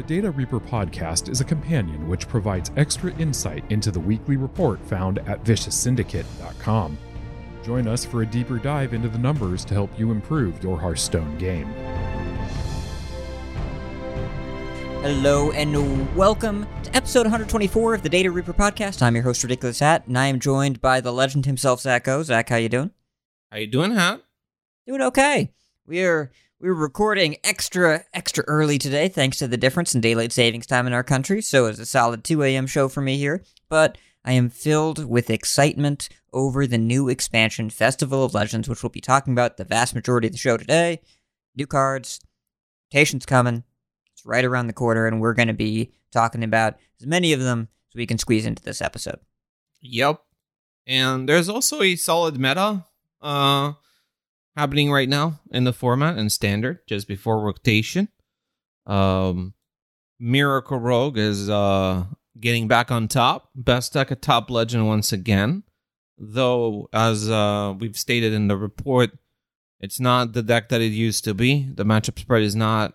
The Data Reaper podcast is a companion which provides extra insight into the weekly report found at vicioussyndicate.com. Join us for a deeper dive into the numbers to help you improve your Hearthstone game. Hello and welcome to episode 124 of the Data Reaper podcast. I'm your host, Ridiculous Hat, and I am joined by the legend himself, Zach O. Zach, how you doing? How you doing, Hat? Doing okay. We are we are recording extra extra early today, thanks to the difference in daylight savings time in our country. So it's a solid 2 a.m. show for me here, but I am filled with excitement over the new expansion, Festival of Legends, which we'll be talking about the vast majority of the show today. New cards, rotations coming. It's right around the corner, and we're going to be talking about as many of them as we can squeeze into this episode. Yep. And there's also a solid meta uh happening right now in the format and standard just before rotation. Um Miracle Rogue is uh getting back on top. Best deck at top legend once again. Though as uh we've stated in the report, it's not the deck that it used to be. The matchup spread is not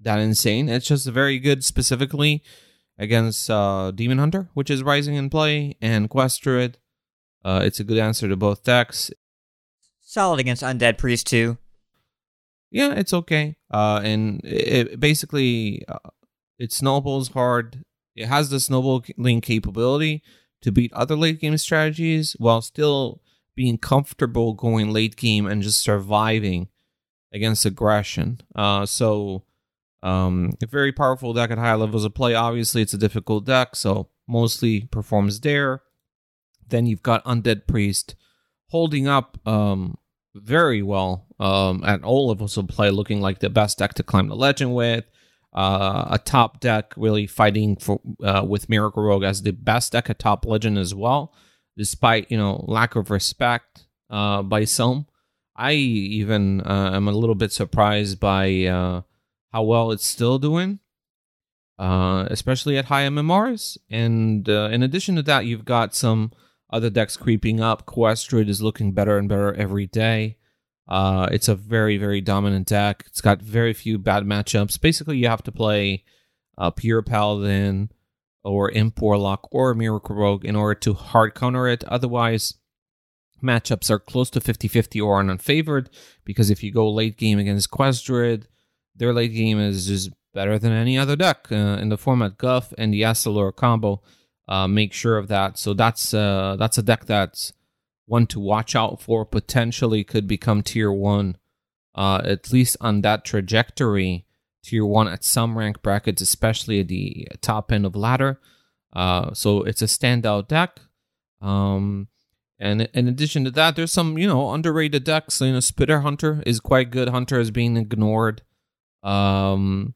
that insane. It's just very good specifically against uh Demon Hunter, which is rising in play, and Quest Druid. Uh, it's a good answer to both decks. Solid against Undead Priest too. Yeah, it's okay. Uh, and it, it basically uh, it snowballs hard. It has the snowballing capability to beat other late game strategies while still being comfortable going late game and just surviving against aggression. Uh, so um, a very powerful deck at high levels of play. Obviously, it's a difficult deck, so mostly performs there. Then you've got Undead Priest holding up um, very well um, at all levels of play, looking like the best deck to climb the legend with. Uh, a top deck really fighting for uh, with Miracle Rogue as the best deck at top legend as well, despite you know lack of respect uh, by some. I even uh, am a little bit surprised by uh, how well it's still doing, uh, especially at high MMRs. And in addition to that, you've got some other decks creeping up. Quest Druid is looking better and better every day. Uh, it's a very, very dominant deck. It's got very few bad matchups. Basically, you have to play uh, Pure Paladin or Imp Warlock or Miracle Rogue in order to hard counter it. Otherwise, matchups are close to 50 50 or an unfavored because if you go late game against Quest Druid, their late game is just better than any other deck uh, in the format. Guff and the Yassalor combo uh, make sure of that. So that's uh, that's a deck that's one to watch out for. Potentially could become tier one, uh, at least on that trajectory. Tier one at some rank brackets, especially at the top end of ladder. Uh, so it's a standout deck. Um, and in addition to that, there's some you know underrated decks. You know, Spitter Hunter is quite good. Hunter is being ignored. Um,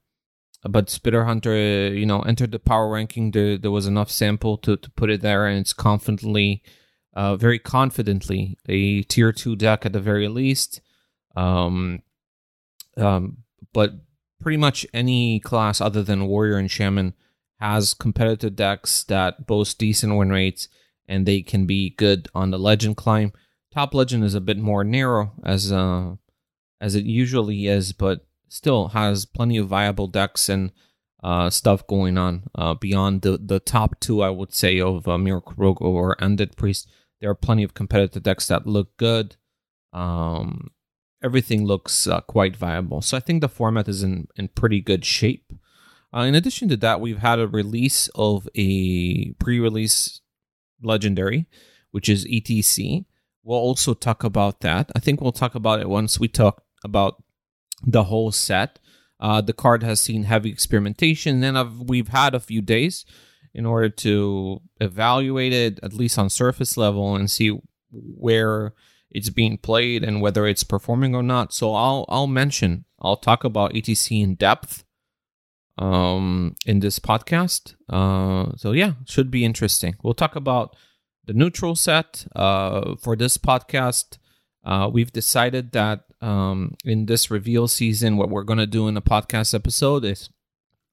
but Spitter Hunter, you know, entered the power ranking. There, there was enough sample to, to put it there, and it's confidently, uh, very confidently, a tier two deck at the very least. Um, um, but pretty much any class other than Warrior and Shaman has competitive decks that boast decent win rates, and they can be good on the Legend climb. Top Legend is a bit more narrow as uh, as it usually is, but still has plenty of viable decks and uh, stuff going on uh, beyond the, the top two, I would say, of uh, Miracle Rogue or Undead Priest. There are plenty of competitive decks that look good. Um, everything looks uh, quite viable. So I think the format is in, in pretty good shape. Uh, in addition to that, we've had a release of a pre release legendary, which is ETC. We'll also talk about that. I think we'll talk about it once we talk about the whole set. Uh, the card has seen heavy experimentation, and I've, we've had a few days in order to evaluate it, at least on surface level, and see where it's being played and whether it's performing or not. So I'll I'll mention I'll talk about ETC in depth um, in this podcast. Uh, so yeah, should be interesting. We'll talk about the neutral set uh, for this podcast. Uh, we've decided that um, in this reveal season, what we're going to do in the podcast episode is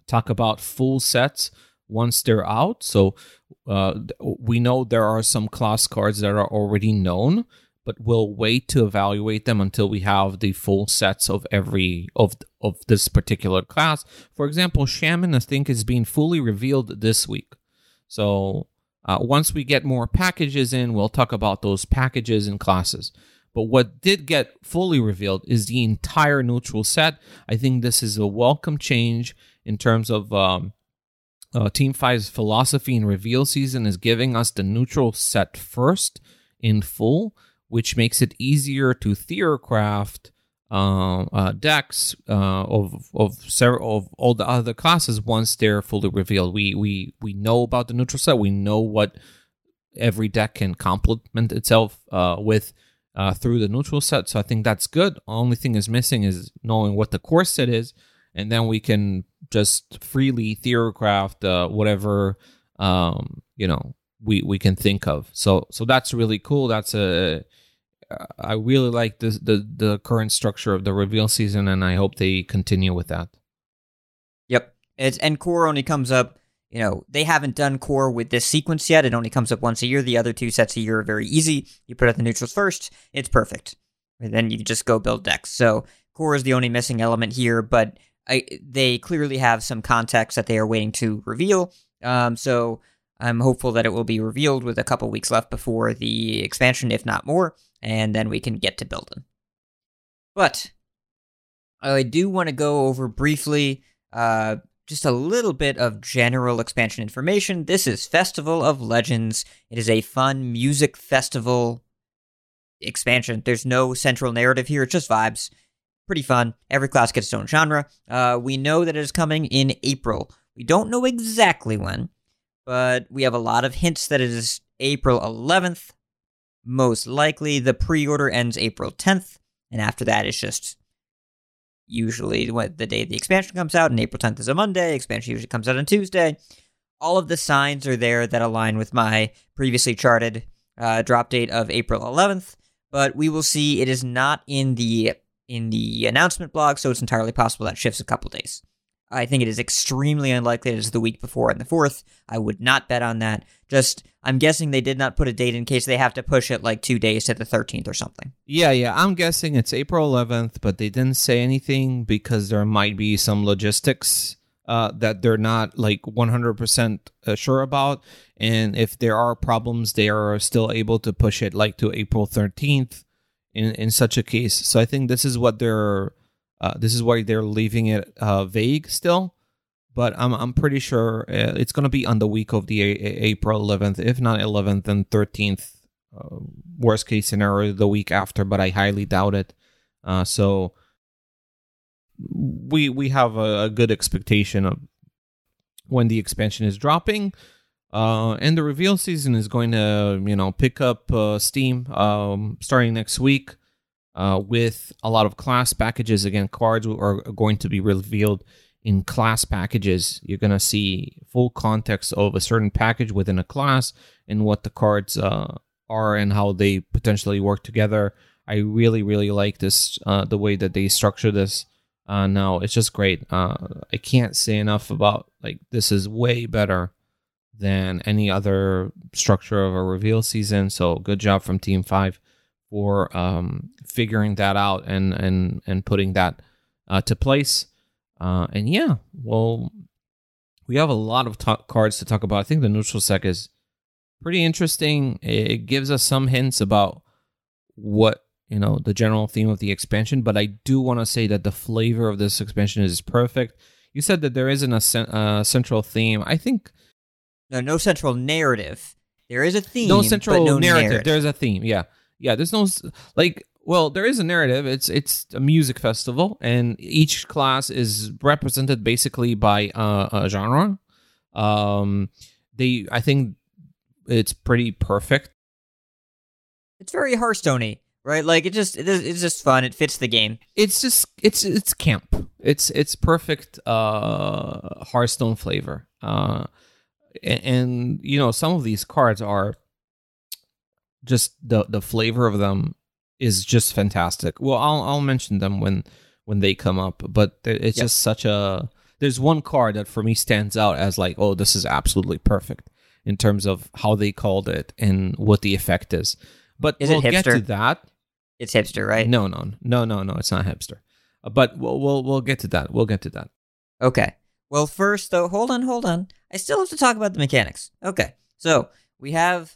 talk about full sets once they're out. So uh, we know there are some class cards that are already known, but we'll wait to evaluate them until we have the full sets of every of of this particular class. For example, Shaman I think is being fully revealed this week. So uh, once we get more packages in, we'll talk about those packages and classes. But what did get fully revealed is the entire neutral set. I think this is a welcome change in terms of um, uh, Team 5's philosophy in reveal season is giving us the neutral set first in full which makes it easier to theorycraft uh, uh, decks uh, of of several of all the other classes once they're fully revealed. We we we know about the neutral set. We know what every deck can complement itself uh, with uh, through the neutral set. So I think that's good. Only thing is missing is knowing what the core set is, and then we can just freely theorycraft uh, whatever um, you know we we can think of. So so that's really cool. That's a I really like the, the the current structure of the reveal season, and I hope they continue with that. Yep, it's and core only comes up. You know, they haven't done core with this sequence yet. It only comes up once a year. The other two sets a year are very easy. You put out the neutrals first, it's perfect. And then you just go build decks. So core is the only missing element here, but I, they clearly have some context that they are waiting to reveal. Um, so I'm hopeful that it will be revealed with a couple weeks left before the expansion, if not more and then we can get to building. But I do want to go over briefly uh, just a little bit of general expansion information. This is Festival of Legends. It is a fun music festival expansion. There's no central narrative here, it's just vibes. Pretty fun. Every class gets its own genre. Uh, we know that it is coming in April. We don't know exactly when, but we have a lot of hints that it is April 11th, most likely. The pre order ends April 10th, and after that, it's just usually what the day the expansion comes out, and April 10th is a Monday. Expansion usually comes out on Tuesday. All of the signs are there that align with my previously charted uh, drop date of April 11th, but we will see it is not in the in the announcement blog, so it's entirely possible that shifts a couple days. I think it is extremely unlikely it is the week before and the 4th. I would not bet on that. Just, I'm guessing they did not put a date in case they have to push it like two days to the 13th or something. Yeah, yeah. I'm guessing it's April 11th, but they didn't say anything because there might be some logistics uh, that they're not like 100% uh, sure about. And if there are problems, they are still able to push it like to April 13th in, in such a case. So I think this is what they're uh, this is why they're leaving it uh, vague still, but I'm I'm pretty sure uh, it's going to be on the week of the a- April 11th, if not 11th, then 13th. Uh, worst case scenario, the week after, but I highly doubt it. Uh, so we we have a, a, good expectation of when the expansion is dropping. Uh, and the reveal season is going to, you know, pick up steam um, starting next week uh, with a lot of class packages. Again, cards are going to be revealed in class packages. You're going to see full context of a certain package within a class and what the cards uh, are and how they potentially work together. I really, really like this, uh, the way that they structure this. Uh, now it's just great. Uh, I can't say enough about like this is way better than any other structure of a reveal season. So good job from Team Five for um, figuring that out and and and putting that uh, to place. Uh, and yeah, well, we have a lot of t- cards to talk about. I think the neutral sec is pretty interesting. It gives us some hints about what you know the general theme of the expansion. But I do want to say that the flavor of this expansion is perfect. You said that there isn't a uh, central theme. I think no, no central narrative. There is a theme. No central no narrative. narrative. There's a theme. Yeah yeah, there's no like. Well, there is a narrative. It's it's a music festival, and each class is represented basically by uh, a genre. Um, they, I think, it's pretty perfect. It's very Hearthstoney, right? Like it just it it's just fun. It fits the game. It's just it's it's camp. It's it's perfect uh Hearthstone flavor. Uh, and, and you know some of these cards are just the the flavor of them is just fantastic. Well, I'll I'll mention them when when they come up, but it's yep. just such a there's one card that for me stands out as like, oh, this is absolutely perfect in terms of how they called it and what the effect is. But Is we'll get to that. It's hipster, right? No, no, no, no, no. It's not hipster. But we'll we'll we'll get to that. We'll get to that. Okay. Well, first though, hold on, hold on. I still have to talk about the mechanics. Okay. So we have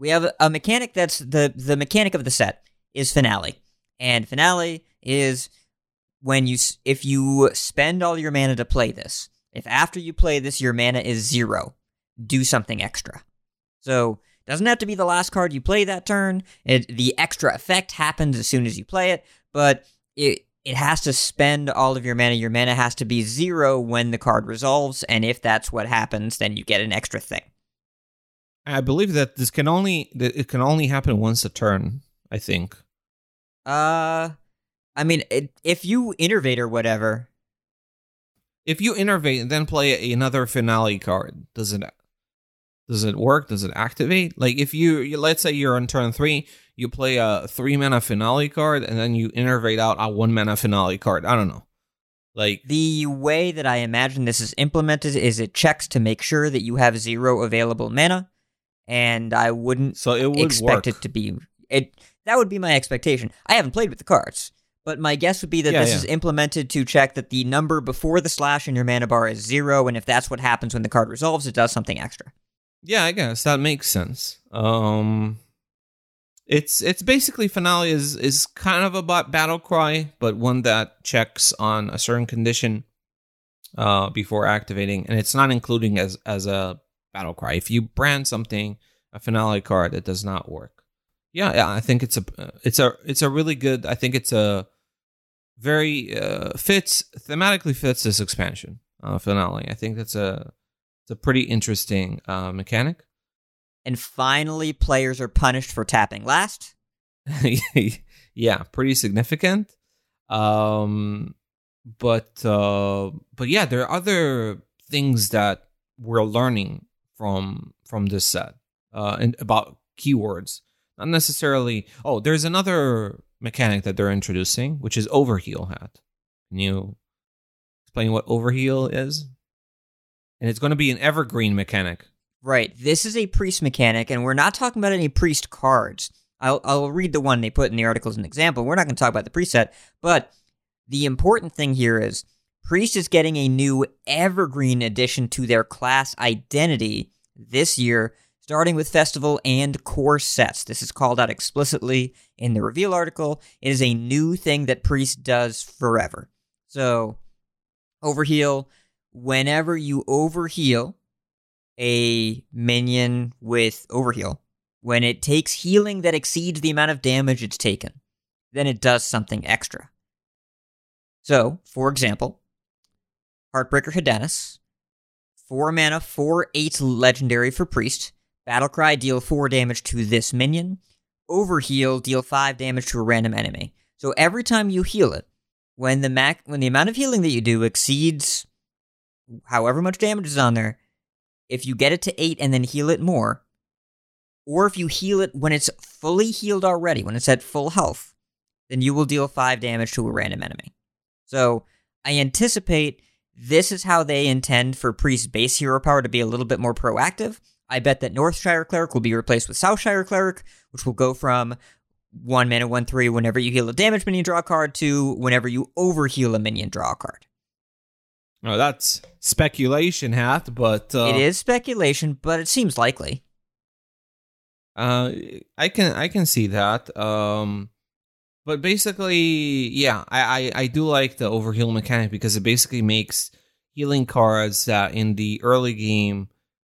we have a mechanic that's the the mechanic of the set is finale, and finale is when you if you spend all your mana to play this. If after you play this your mana is zero, do something extra. So doesn't have to be the last card you play that turn. It, the extra effect happens as soon as you play it, but it it has to spend all of your mana. Your mana has to be zero when the card resolves, and if that's what happens, then you get an extra thing. I believe that this can only that it can only happen once a turn. I think. Uh, I mean, it, if you innervate or whatever, If you innervate and then play another finale card, does it does it work? Does it activate? Like if you, you let's say you're on turn three, you play a three mana finale card, and then you innervate out a one mana finale card. I don't know. Like the way that I imagine this is implemented is it checks to make sure that you have zero available mana, and I wouldn't so, it would expect work. it to be it. That would be my expectation. I haven't played with the cards, but my guess would be that Yeah, this yeah. is implemented to check that the number before the slash in your mana bar is zero, and if that's what happens when the card resolves, it does something extra. Yeah, I guess that makes sense. Um it's it's basically finale is is kind of a battle cry, but one that checks on a certain condition uh before activating and it's not including as as a battle cry. If you brand something a finale card, it does not work. Yeah, yeah, I think it's a it's a it's a really good I think it's a very uh fits thematically fits this expansion. Uh finale. I think that's a it's a pretty interesting uh, mechanic. And finally, players are punished for tapping last. yeah, pretty significant. Um, but uh, but yeah, there are other things that we're learning from from this set uh, and about keywords. Not necessarily. Oh, there's another mechanic that they're introducing, which is overheal hat. Can you explain what overheal is? And it's going to be an evergreen mechanic. Right. This is a priest mechanic, and we're not talking about any priest cards. I'll, I'll read the one they put in the article as an example. We're not going to talk about the preset, but the important thing here is priest is getting a new evergreen addition to their class identity this year, starting with festival and core sets. This is called out explicitly in the reveal article. It is a new thing that priest does forever. So, overheal. Whenever you overheal, a minion with overheal. When it takes healing that exceeds the amount of damage it's taken, then it does something extra. So, for example, Heartbreaker Hedanis, 4 mana, 4 8 legendary for Priest, Battlecry deal 4 damage to this minion, Overheal deal 5 damage to a random enemy. So every time you heal it, when the mac- when the amount of healing that you do exceeds however much damage is on there, if you get it to 8 and then heal it more, or if you heal it when it's fully healed already, when it's at full health, then you will deal 5 damage to a random enemy. So, I anticipate this is how they intend for Priest base hero power to be a little bit more proactive. I bet that Northshire Cleric will be replaced with Southshire Cleric, which will go from 1 mana, 1 3 whenever you heal a damage minion draw a card to whenever you overheal a minion draw a card. Oh, that's speculation, hat, but uh, it is speculation, but it seems likely. Uh, I can I can see that. Um, but basically, yeah, I, I I do like the overheal mechanic because it basically makes healing cards that in the early game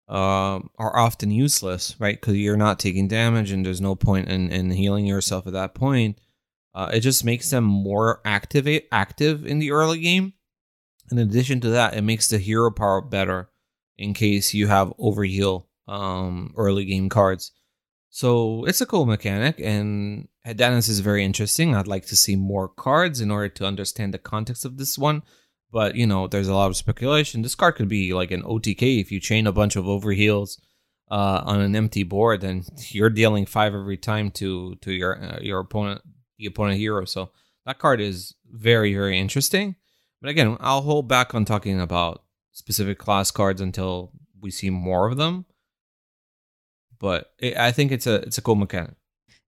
um are often useless, right? Because you're not taking damage and there's no point in, in healing yourself at that point. Uh, it just makes them more activate active in the early game. In addition to that, it makes the hero power better in case you have overheal um early game cards. So it's a cool mechanic, and Dennis is very interesting. I'd like to see more cards in order to understand the context of this one. But you know, there's a lot of speculation. This card could be like an OTK if you chain a bunch of overheals uh, on an empty board, then you're dealing five every time to to your uh, your opponent, the opponent hero. So that card is very very interesting. But again, I'll hold back on talking about specific class cards until we see more of them but it, I think it's a it's a cool mechanic.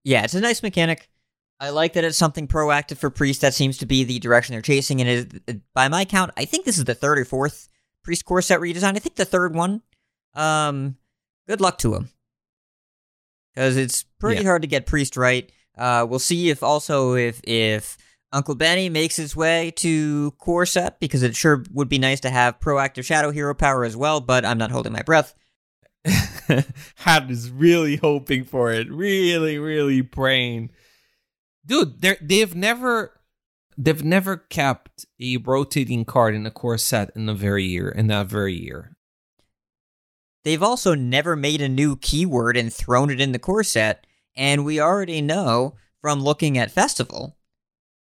Yeah, it's a nice mechanic. I like that it's something proactive for Priest. That seems to be the direction they're chasing. And it, it, by my count, I think this is the third or fourth Priest core set redesign. I think the third one. Um, good luck to him, because it's pretty Yeah. hard to get Priest right. Uh, we'll see if also if if Uncle Benny makes his way to core set because it sure would be nice to have proactive Shadow Hero power as well. But I'm not holding my breath. Hat is really hoping for it. Really, really praying. Dude, they they've never they've never kept a rotating card in a core set in the very year in that very year. They've also never made a new keyword and thrown it in the core set, and we already know from looking at Festival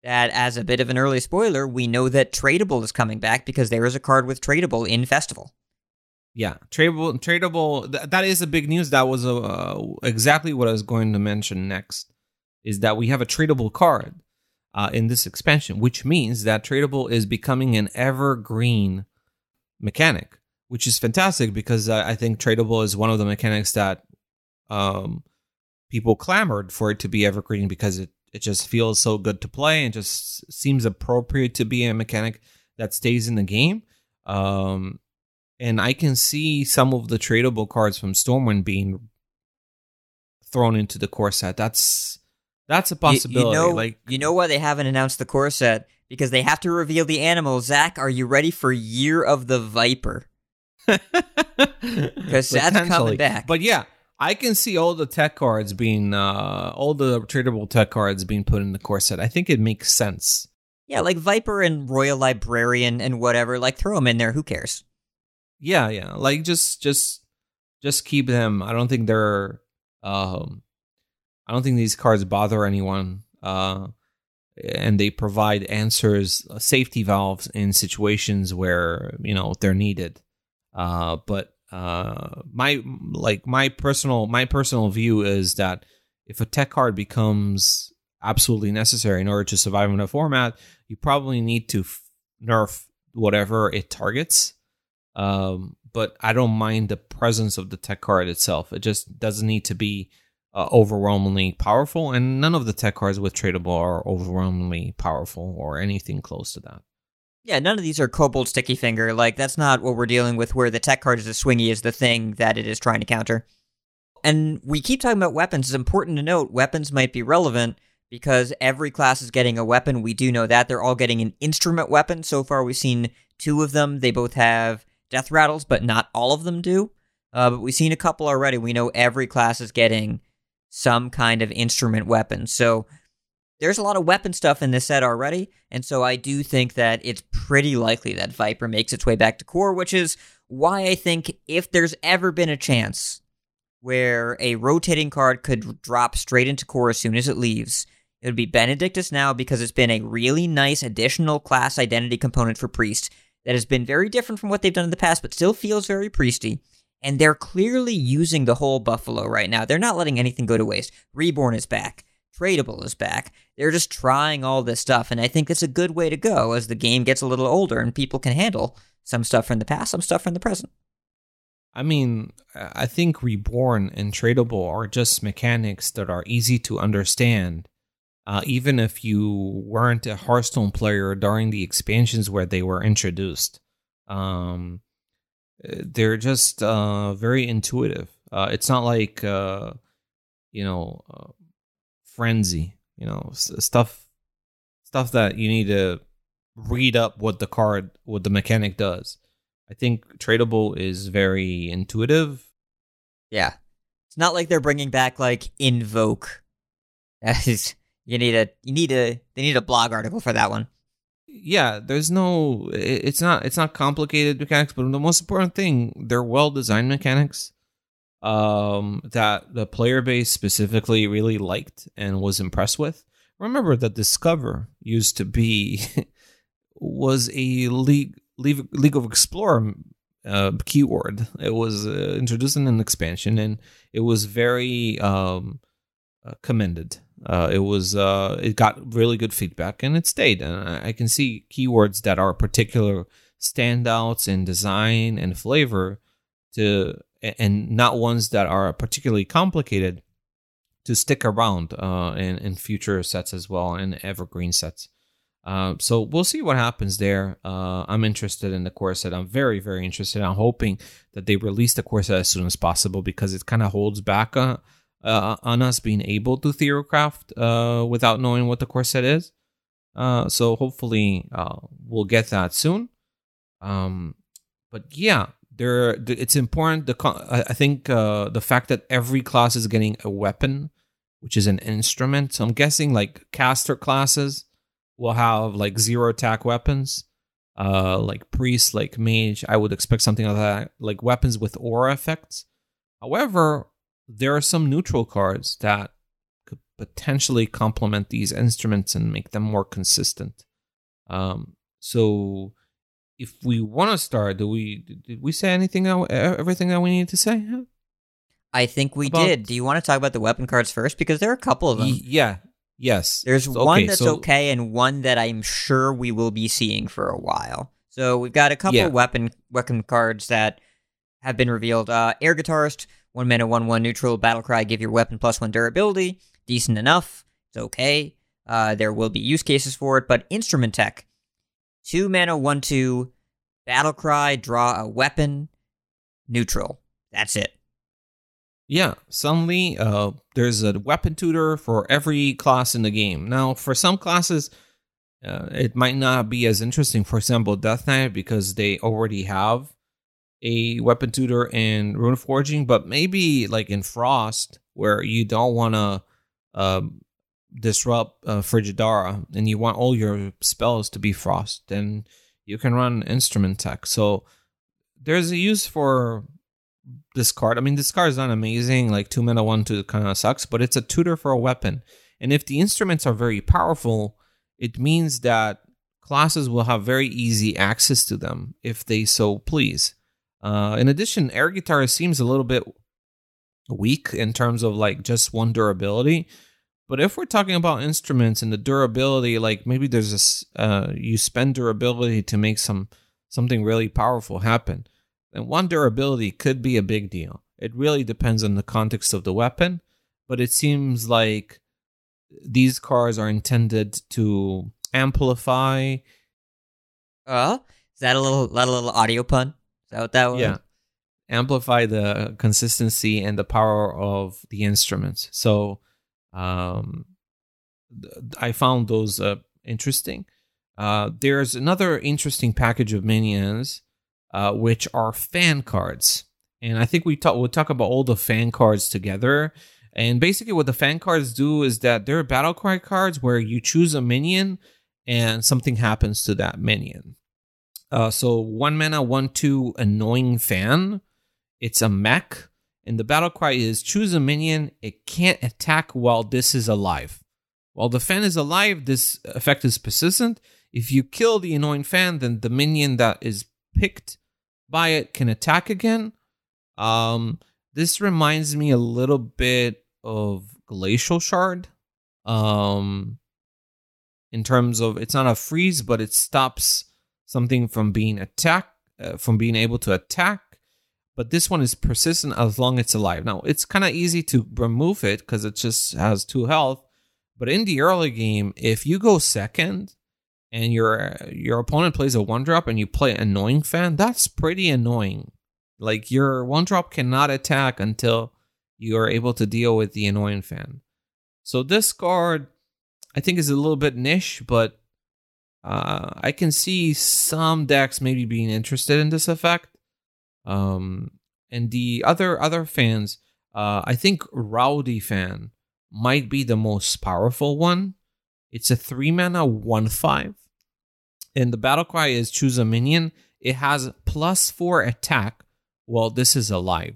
that as a bit of an early spoiler, we know that tradable is coming back because there is a card with tradable in Festival. Yeah, tradable tradable th- that is a big news. That was uh, exactly what I was going to mention next is that we have a tradable card uh, in this expansion, which means that tradable is becoming an evergreen mechanic, which is fantastic because I, I think tradable is one of the mechanics that um, people clamored for it to be evergreen because it, it just feels so good to play and just seems appropriate to be a mechanic that stays in the game. Um, and I can see some of the tradable cards from Stormwind being thrown into the core set. That's that's a You- possibility. You, know, like you know why they haven't announced the core set? Because they have to reveal the animal. Zach, are you ready for Year of the Viper? because that's coming back. But yeah, I can see all the tech cards being uh all the tradable tech cards being put in the core set. I think it makes sense. Yeah, like Viper and Royal Librarian and whatever. Like, throw them in there. Who cares? Yeah, yeah. Like just just just keep them. I don't think they're um I don't think these cards bother anyone. Uh and they provide answers, uh, safety valves in situations where, you know, they're needed. Uh but uh my like my personal my personal view is that if a tech card becomes absolutely necessary in order to survive in a format, you probably need to f- nerf whatever it targets um, but I don't mind the presence of the tech card itself. It just doesn't need to be uh, overwhelmingly powerful, and none of the tech cards with tradable are overwhelmingly powerful or anything close to that. Yeah, none of these are Kobold Stickyfinger. Like, that's not what we're dealing with, where the tech card is as swingy as the thing that it is trying to counter. And we keep talking about weapons. It's important to note weapons might be relevant because every class is getting a weapon. We do know that. They're all getting an instrument weapon. So far, we've seen two of them. They both have death rattles, but not all of them do. Uh, but we've seen a couple already. We know every class is getting some kind of instrument weapon. So there's a lot of weapon stuff in this set already, and so I do think that it's pretty likely that Viper makes its way back to core, which is why I think if there's ever been a chance where a rotating card could drop straight into core as soon as it leaves, it would be Benedictus now because it's been a really nice additional class identity component for Priest that has been very different from what they've done in the past, but still feels very priesty. And they're clearly using the whole Buffalo right now. They're not letting anything go to waste. Reborn is back. Tradable is back. They're just trying all this stuff, and I think it's a good way to go as the game gets a little older and people can handle some stuff from the past, some stuff from the present. I mean, I think Reborn and Tradable are just mechanics that are easy to understand. Uh, even if you weren't a Hearthstone player during the expansions where they were introduced, um, they're just uh, very intuitive. Uh, it's not like uh, you know, uh, frenzy. You know, s- stuff stuff that you need to read up what the card, what the mechanic does. I think tradable is very intuitive. Yeah. It's not like they're bringing back like Invoke. That is you need a you need a they need a blog article for that one. Yeah, there's no. It's not. It's not complicated mechanics, but the most important thing, they're well designed mechanics. Um, that the player base specifically really liked and was impressed with. Remember that Discover used to be was a league League, League of Explorer uh, keyword. It was uh, introduced in an expansion, and it was very um, uh, commended. Uh, it was uh, it got really good feedback, and it stayed. And I, can see keywords that are particular standouts in design and flavor to, and not ones that are particularly complicated to stick around uh, in in future sets as well and evergreen sets. Uh, so we'll see what happens there. Uh, I'm interested in the core set. I'm very, very interested. I'm hoping that they release the core set as soon as possible because it kind of holds back uh, uh, on us being able to theorycraft uh, without knowing what the core set is. Uh, so hopefully we'll get that soon. Um, but yeah, there it's important. The I think the fact that every class is getting a weapon, which is an instrument. So I'm guessing like caster classes will have like zero attack weapons. Uh, like priest, like mage, I would expect something like that, like weapons with aura effects. However, there are some neutral cards that could potentially complement these instruments and make them more consistent. Um, so, if we want to start, do we did we say anything? Everything that we needed to say? I think we about, did. Do you want to talk about the weapon cards first? Because there are a couple of them. yeah, Yes. There's okay, one that's so, okay and one that I'm sure we will be seeing for a while. So we've got a couple yeah. weapon weapon cards that have been revealed. Uh, Air Guitarist, one mana, one one neutral battle cry, give your weapon plus one durability. Decent enough. It's okay. Uh, there will be use cases for it, but Instrument Tech, two mana, one two, battle cry, draw a weapon, neutral. That's it. Yeah, suddenly uh, there's a weapon tutor for every class in the game. Now, for some classes, uh, it might not be as interesting. For example, Death Knight, because they already have a weapon tutor in Rune Forging, but maybe like in Frost, where you don't want to um, disrupt uh, Frigidara and you want all your spells to be Frost, then you can run Instrument Tech. So there's a use for this card. I mean, this card is not amazing. Like two mana one two kind of sucks, but it's a tutor for a weapon. And if the instruments are very powerful, it means that classes will have very easy access to them if they so please. Uh, in addition, air guitar seems a little bit weak in terms of like just one durability. But if we're talking about instruments and the durability, like maybe there's a uh, you spend durability to make some something really powerful happen then one durability could be a big deal. It really depends on the context of the weapon, but it seems like these cars are intended to amplify. Oh, is that a little that a little audio pun? That what that was? Yeah, amplify the consistency and the power of the instruments. So, um, I found those uh, interesting. Uh, there's another interesting package of minions uh, which are fan cards. And I think we talk we'll talk about all the fan cards together. And basically, what the fan cards do is that they're battle cry cards where you choose a minion and something happens to that minion. Uh, so one mana, one two, annoying fan. It's a mech, and the battle cry is choose a minion. It can't attack while this is alive. While the fan is alive, this effect is persistent. If you kill the annoying fan, then the minion that is picked by it can attack again. Um, this reminds me a little bit of Glacial Shard. Um, in terms of it's not a freeze, but it stops something from being attacked, uh, from being able to attack. But this one is persistent as long as it's alive. Now it's kind of easy to remove it because it just has two health. But in the early game, if you go second, and your your opponent plays a one drop and you play annoying fan, that's pretty annoying. Like your one drop cannot attack until you are able to deal with the annoying fan. So this card, I think, is a little bit niche, but uh, I can see some decks maybe being interested in this effect. Um, and the other other fans, uh, I think Rowdy fan might be the most powerful one. It's a three mana one five and the battle cry is choose a minion. It has plus four attack while this is alive.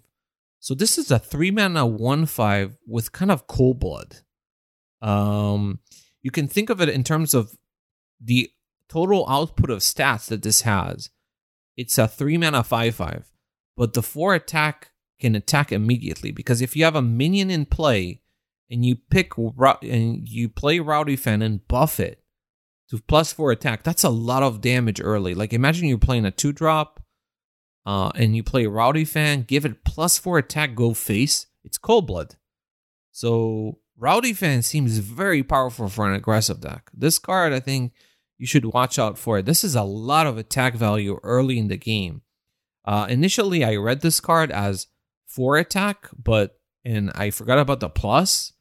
So this is a three mana one five with kind of cold blood. Um, you can think of it in terms of the total output of stats that this has. It's a three mana five five, but the four attack can attack immediately because if you have a minion in play and you pick and you play Rowdy Fan and buff it, to plus four attack, that's a lot of damage early. Like imagine you're playing a two drop, uh, and you play Rowdy Fan, give it plus four attack, go face. It's cold blood. So Rowdy Fan seems very powerful for an aggressive deck. This card, I think you should watch out for it. This is a lot of attack value early in the game. Uh, initially, I read this card as four attack, but and I forgot about the plus.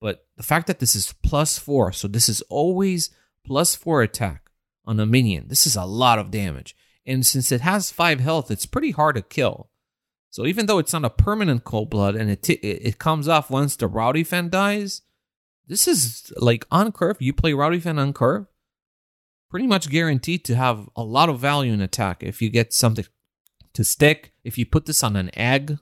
But the fact that this is plus four, so this is always plus four attack on a minion. This is a lot of damage. And since it has five health, it's pretty hard to kill. So even though it's not a permanent cold blood and it, t- it comes off once the Rowdy Fan dies, this is like on curve. You play Rowdy Fan on curve, pretty much guaranteed to have a lot of value in attack if you get something to stick. If you put this on an egg,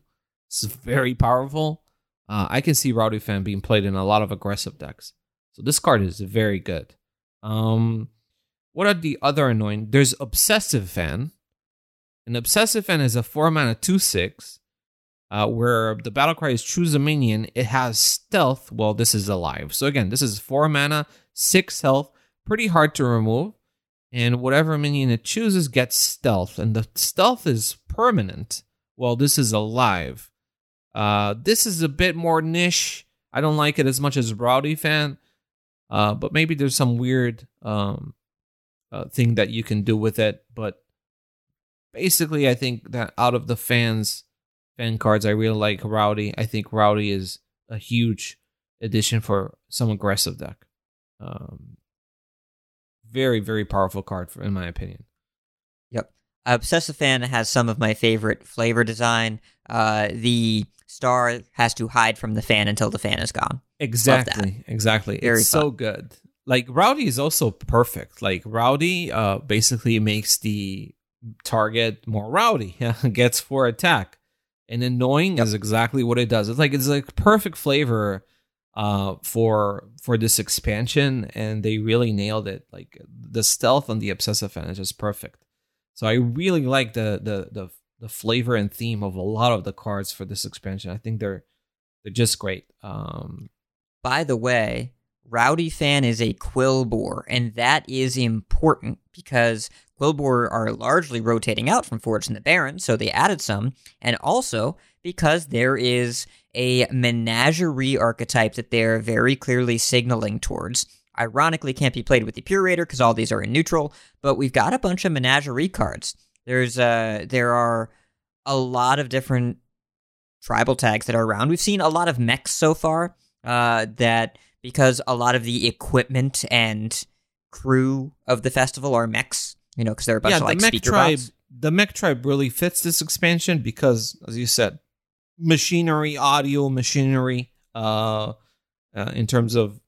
it's very powerful. Uh, I can see Rowdy Fan being played in a lot of aggressive decks. So this card is very good. Um, what are the other annoying? There's Obsessive Fan. An Obsessive Fan is a 4 mana 2 6, uh, where the battle cry is choose a minion. It has stealth. Well, this is alive. So again, this is 4 mana, 6 health. Pretty hard to remove. And whatever minion it chooses gets stealth. And the stealth is permanent. Well, this is alive. Uh, this is a bit more niche. I don't like it as much as Rowdy Fan. Uh, but maybe there's some weird um, uh, thing that you can do with it. But basically, I think that out of the fans fan cards, I really like Rowdy. I think Rowdy is a huge addition for some aggressive deck. Um, very very powerful card for, in my opinion. Yep, Obsessive Fan has some of my favorite flavor design. Uh, the star has to hide from the fan until the fan is gone. Exactly, exactly. Very it's fun. so good. Like Rowdy is also perfect. Like Rowdy uh basically makes the target more rowdy, gets four attack. And annoying is exactly what it does. It's like it's like perfect flavor uh for for this expansion and they really nailed it. Like the stealth on the obsessive fan is just perfect. So I really like the the the the flavor and theme of a lot of the cards for this expansion. I think they're they're just great. Um By the way, Rowdy Fan is a Quilboar, and that is important because Quilboar are largely rotating out from Forged in the Barrens, so they added some, and also because there is a menagerie archetype that they're very clearly signaling towards. Ironically, can't be played with the Curator because all these are in neutral, but we've got a bunch of menagerie cards. There's uh there are a lot of different tribal tags that are around. We've seen a lot of mechs so far uh, that because a lot of the equipment and crew of the festival are mechs, you know, because they're a bunch yeah, of like the mech speaker tribe, bots. the mech tribe really fits this expansion because, as you said, machinery, audio, machinery. Uh, uh in terms of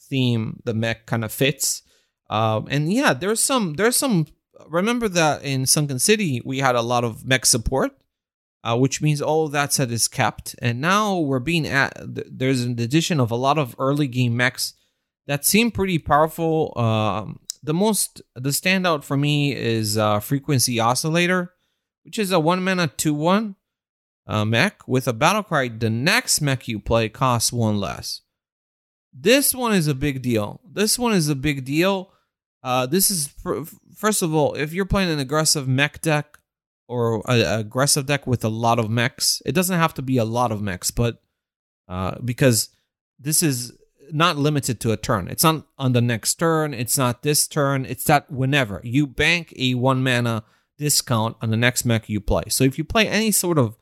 theme, the mech kind of fits. Um, and yeah, there's some, there's some. Remember that in Sunken City we had a lot of mech support, uh, which means all of that set is kept. And now we're being at. There's an addition of a lot of early game mechs that seem pretty powerful. Um, the most the standout for me is uh, frequency oscillator, which is a one mana two one uh, mech with a battle cry. The next mech you play costs one less. This one is a big deal. This one is a big deal. Uh, this is fir- first of all, if you're playing an aggressive mech deck or an aggressive deck with a lot of mechs, it doesn't have to be a lot of mechs, but uh, because this is not limited to a turn. It's not on the next turn. It's not this turn. It's that whenever you bank a one mana discount on the next mech you play. So if you play any sort of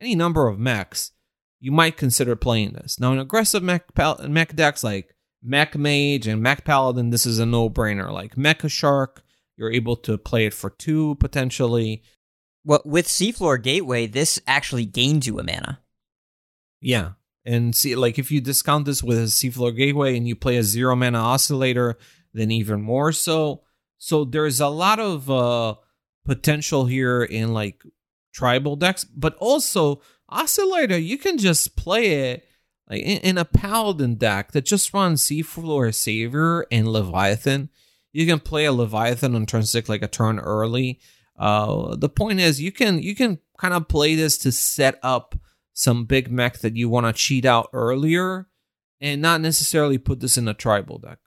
any number of mechs, you might consider playing this. Now, in aggressive mech, pal- mech decks like Mech Mage and Mech Paladin, this is a no brainer. Like Mecha Shark, you're able to play it for two potentially. Well, with Seafloor Gateway, this actually gains you a mana. Yeah. And see, like if you discount this with a Seafloor Gateway and you play a zero mana oscillator, then even more so. So there's a lot of uh potential here in like tribal decks, but also oscillator, you can just play it like in, in a paladin deck that just runs Seafloor Savior and Leviathan. You can play a Leviathan on turn six like a turn early. Uh, the point is you can you can kind of play this to set up some big mech that you want to cheat out earlier and not necessarily put this in a tribal deck.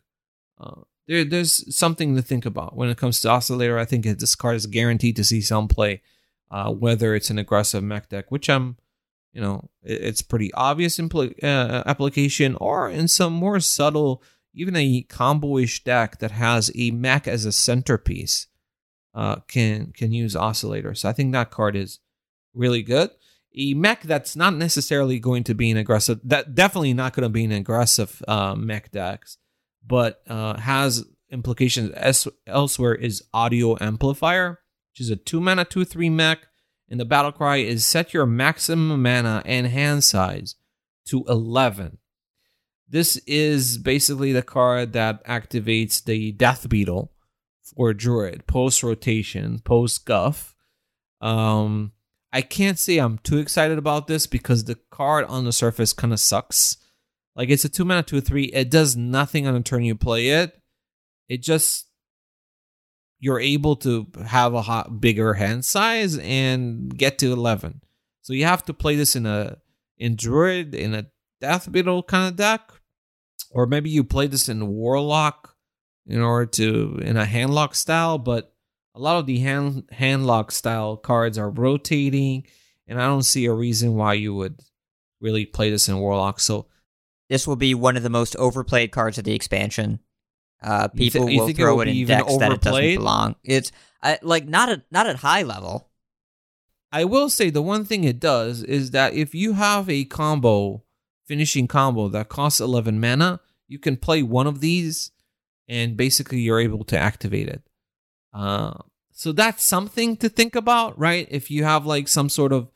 Uh, there, there's something to think about when it comes to Oscillator. I think this card is guaranteed to see some play, uh, whether it's an aggressive mech deck, which I'm you know it- it's pretty obvious impl- uh, application, or in some more subtle, even a combo-ish deck that has a mech as a centerpiece uh, can can use oscillator. So I think that card is really good. A mech that's not necessarily going to be an aggressive, that definitely not going to be an aggressive uh, mech decks, but uh, has implications es- elsewhere is audio amplifier, which is a two mana two three mech, and the battle cry is set your maximum mana and hand size to eleven. This is basically the card that activates the Death Beetle for Druid post rotation, post Guff. Um, I can't say I'm too excited about this because the card on the surface kind of sucks. Like it's a two mana two three. It does nothing on the turn you play it. It just you're able to have a hot, bigger hand size and get to eleven. So you have to play this in a in Druid in a Death Beetle kind of deck, or maybe you play this in Warlock in order to in a handlock style. But a lot of the hand handlock style cards are rotating, and I don't see a reason why you would really play this in Warlock. So This will be one of the most overplayed cards of the expansion. Uh, You thi- people you will think it throw it in decks that it doesn't belong. It's uh, like not at not at high level. I will say the one thing it does is that if you have a combo, finishing combo that costs 11 mana, you can play one of these and basically you're able to activate it. Uh, so that's something to think about, right? If you have like some sort of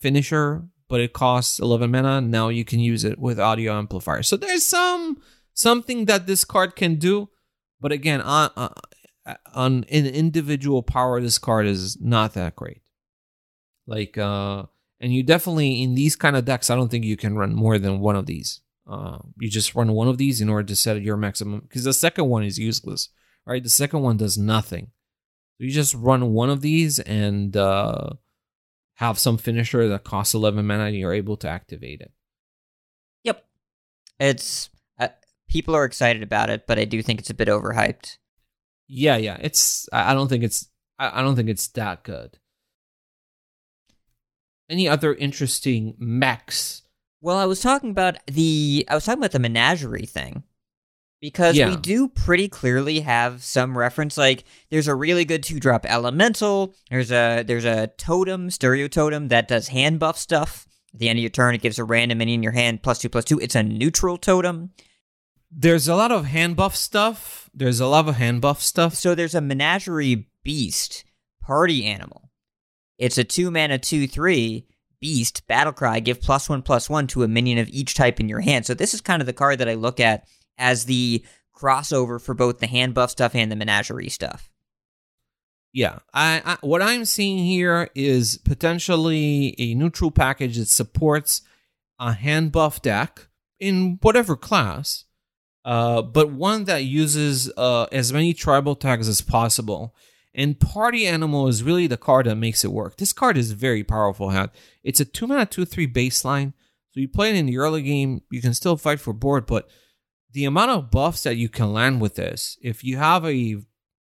finisher, but it costs 11 mana, now you can use it with audio amplifier. So there's some something that this card can do, but again, on, uh, on an individual power, this card is not that great. Like, uh, and you definitely in these kind of decks, I don't think you can run more than one of these. Uh, you just run one of these in order to set your maximum because the second one is useless, right? The second one does nothing. You just run one of these and uh, have some finisher that costs 11 mana and you're able to activate it. Yep, it's uh, people are excited about it, but I do think it's a bit overhyped. Yeah, yeah. It's I don't think it's I don't think it's that good. Any other interesting mechs? Well, I was talking about the I was talking about the menagerie thing. Because Yeah. we do pretty clearly have some reference like there's a really good two drop elemental, there's a there's a totem, stereo totem that does hand buff stuff. At the end of your turn it gives a random minion in your hand plus 2 plus 2. It's a neutral totem. There's a lot of hand buff stuff. There's a lot of hand buff stuff. So there's a menagerie beast party animal. It's a 2 mana 2 3 beast battle cry give plus 1 plus 1 to a minion of each type in your hand. So this is kind of the card that I look at as the crossover for both the hand buff stuff and the menagerie stuff. Yeah, I, I what I'm seeing here is potentially a neutral package that supports a hand buff deck in whatever class, uh, but one that uses uh, as many tribal tags as possible. And Party Animal is really the card that makes it work. This card is very powerful. Hat. It's a two mana two three baseline, so you play it in the early game. You can still fight for board, but the amount of buffs that you can land with this, if you have a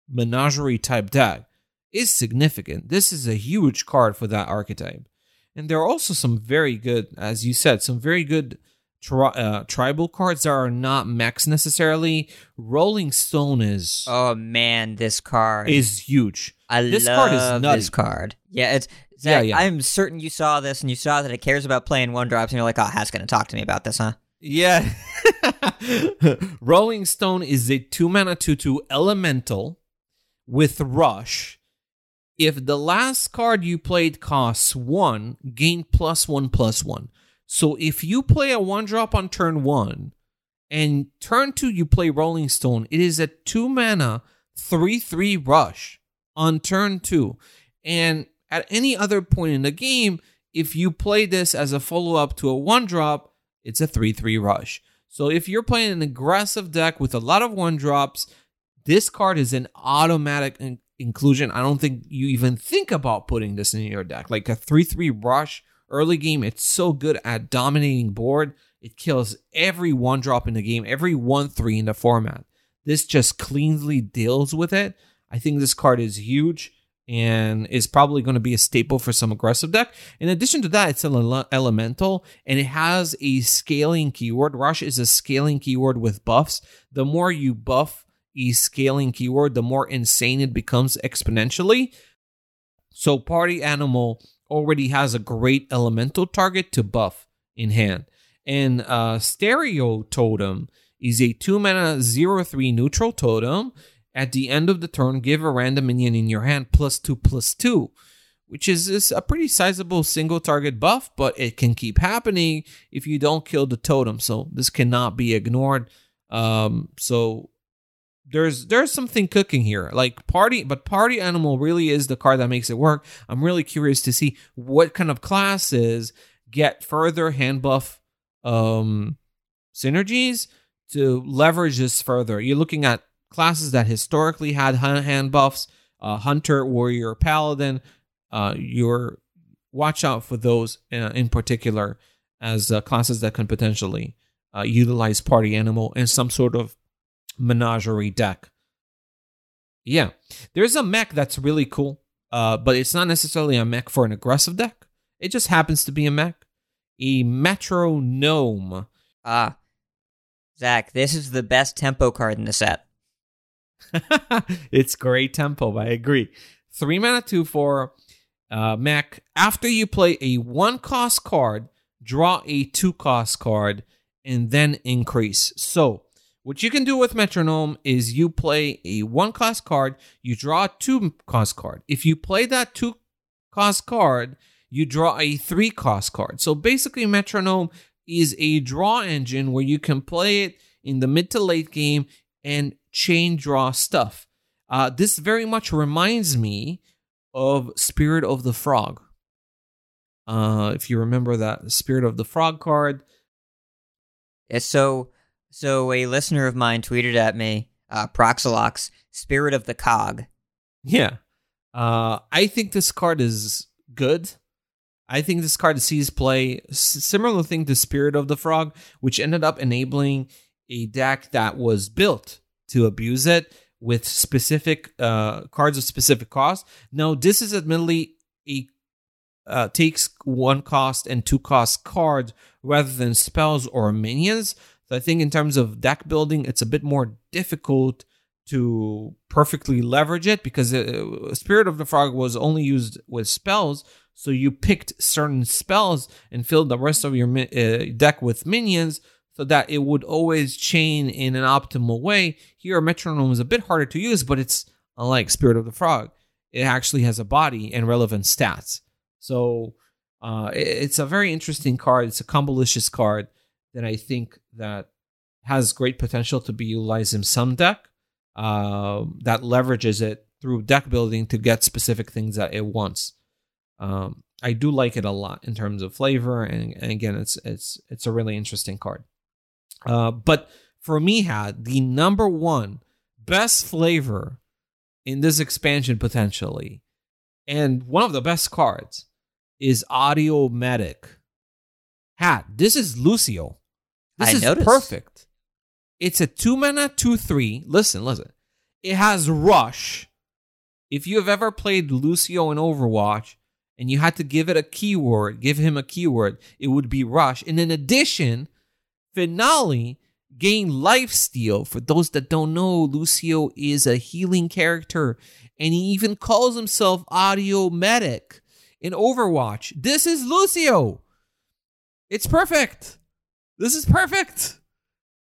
menagerie type deck, is significant. This is a huge card for that archetype. And there are also some very good, as you said, some very good tri- uh, tribal cards that are not mechs necessarily. Rolling Stone is Oh man, this card is huge. I this love card is nutty. this card. Yeah, it's Yeah, Zach, yeah. I'm certain you saw this and you saw that it cares about playing one drops and you're like, oh, Hat's gonna talk to me about this, huh? Yeah. Rolling Stone is a two mana 2 2 elemental with Rush. If the last card you played costs one, gain plus one plus one. So if you play a one drop on turn one and turn two you play Rolling Stone, it is a two mana 3 3 rush on turn two. And at any other point in the game, if you play this as a follow up to a one drop, it's a 3 3 rush. So if you're playing an aggressive deck with a lot of one drops, this card is an automatic in- inclusion. I don't think you even think about putting this in your deck. Like a 3 3 rush early game, it's so good at dominating board. It kills every one drop in the game, every 1 3 in the format. This just cleanly deals with it. I think this card is huge. And is probably going to be a staple for some aggressive deck. In addition to that, it's an ele- elemental and it has a scaling keyword. Rush is a scaling keyword with buffs. The more you buff a scaling keyword, the more insane it becomes exponentially. So, Party Animal already has a great elemental target to buff in hand. And uh, Stereo Totem is a 2 mana zero three neutral totem at the end of the turn, give a random minion in your hand plus two plus two, which is, is a pretty sizable single target buff, but it can keep happening if you don't kill the totem. So this cannot be ignored. Um, so there's there's something cooking here. Like party, but party animal really is the card that makes it work. I'm really curious to see what kind of classes get further hand buff um synergies to leverage this further. You're looking at classes that historically had hand buffs, uh, hunter, warrior, paladin. Uh, your watch out for those uh, in particular as uh, classes that can potentially uh, utilize party animal in some sort of menagerie deck. Yeah, there's a mech that's really cool, uh, but it's not necessarily a mech for an aggressive deck. It just happens to be a mech, a metronome. Ah, Zach, this is the best tempo card in the set. it's great tempo. I agree. Three mana, two for uh, mech. After you play a one cost card, draw a two cost card, and then increase. So, what you can do with Metronome is you play a one cost card, you draw a two cost card. If you play that two cost card, you draw a three cost card. So basically, Metronome is a draw engine where you can play it in the mid to late game and chain draw stuff. Uh, this very much reminds me of Spirit of the Frog. Uh, if you remember that Spirit of the Frog card. Yeah, so, so a listener of mine tweeted at me, uh, Proxylox, Spirit of the Cog. Yeah. Uh, I think this card is good. I think this card sees play similar thing to Spirit of the Frog, which ended up enabling a deck that was built to abuse it with specific uh, cards of specific cost. Now, this is admittedly a uh, takes one cost and two cost cards rather than spells or minions. So I think in terms of deck building, it's a bit more difficult to perfectly leverage it because uh, Spirit of the Frog was only used with spells. So you picked certain spells and filled the rest of your uh, deck with minions so that it would always chain in an optimal way. Here, a metronome is a bit harder to use, but it's unlike Spirit of the Frog. It actually has a body and relevant stats. So uh, it's a very interesting card. It's a combolicious card that I think that has great potential to be utilized in some deck uh, that leverages it through deck building to get specific things that it wants. Um, I do like it a lot in terms of flavor, and, and again, it's it's it's a really interesting card. Uh, but for me, had the number one best flavor in this expansion potentially, and one of the best cards is Audio Medic. Hat. This is Lucio. This I is noticed. perfect. It's a two mana, two three. Listen, listen. It has Rush. If you have ever played Lucio in Overwatch and you had to give it a keyword, give him a keyword, it would be Rush. And in addition, Finale gain life steal. For those that don't know, Lucio is a healing character and he even calls himself Audio Medic in Overwatch. This is Lucio. It's perfect. This is perfect.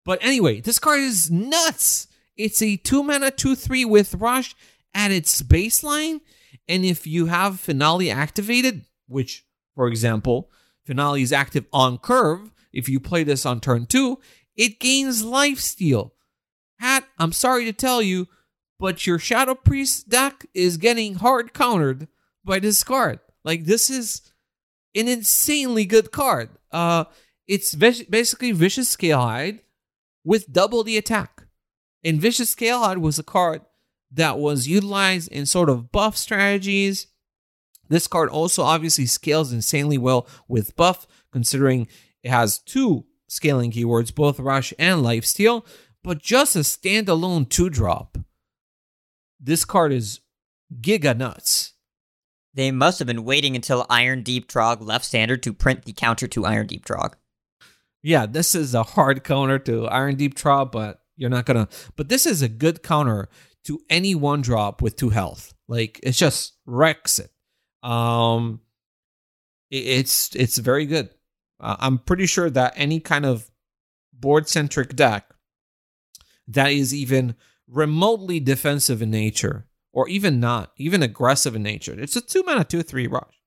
But anyway, this card is nuts. It's a 2 mana 2 3 with Rush at its baseline. And if you have Finale activated, which, for example, Finale is active on curve, if you play this on turn two, it gains life steal. Hat, I'm sorry to tell you, but your Shadow Priest deck is getting hard countered by this card. Like this is an insanely good card. Uh, it's basically Vicious Scalehide with double the attack. And Vicious Scalehide was a card that was utilized in sort of buff strategies. This card also obviously scales insanely well with buff, considering it has two scaling keywords, both Rush and Lifesteal, but just a standalone two drop. This card is giga nuts. They must have been waiting until Irondeep Trogg left standard to print the counter to Irondeep Trogg. Yeah, this is a hard counter to Irondeep Trogg, but you're not gonna. But this is a good counter to any one drop with two health. Like it just wrecks it. Um, it, it's it's very good. Uh, I'm pretty sure that any kind of board centric deck that is even remotely defensive in nature, or even not, even aggressive in nature, it's a two mana two three rush.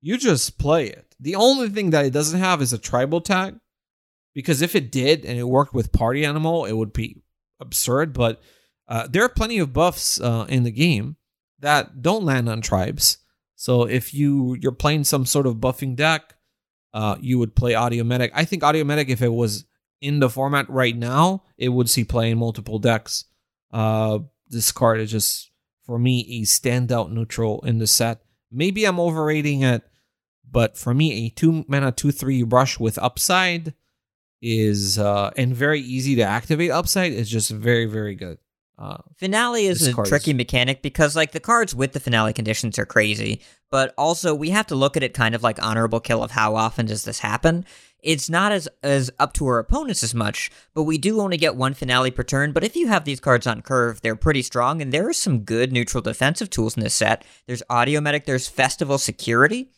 You just play it. The only thing that it doesn't have is a tribal tag, because if it did and it worked with party animal, it would be absurd. But uh, there are plenty of buffs uh, in the game that don't land on tribes. So if you you're playing some sort of buffing deck, uh, you would play Audio Medic. I think Audio Medic, if it was in the format right now, it would see play in multiple decks. Uh, this card is just for me a standout neutral in the set. Maybe I'm overrating it, but for me, a two mana two three rush with upside is uh, and very easy to activate. Upside is just very very good. Uh, finale is a tricky mechanic because like the cards with the finale conditions are crazy, but also we have to look at it kind of like honorable kill of how often does this happen. It's not as as up to our opponents as much, but we do only get one finale per turn. But if you have these cards on curve, they're pretty strong, and there are some good neutral defensive tools in this set. There's Audio Medic, there's Festival Security,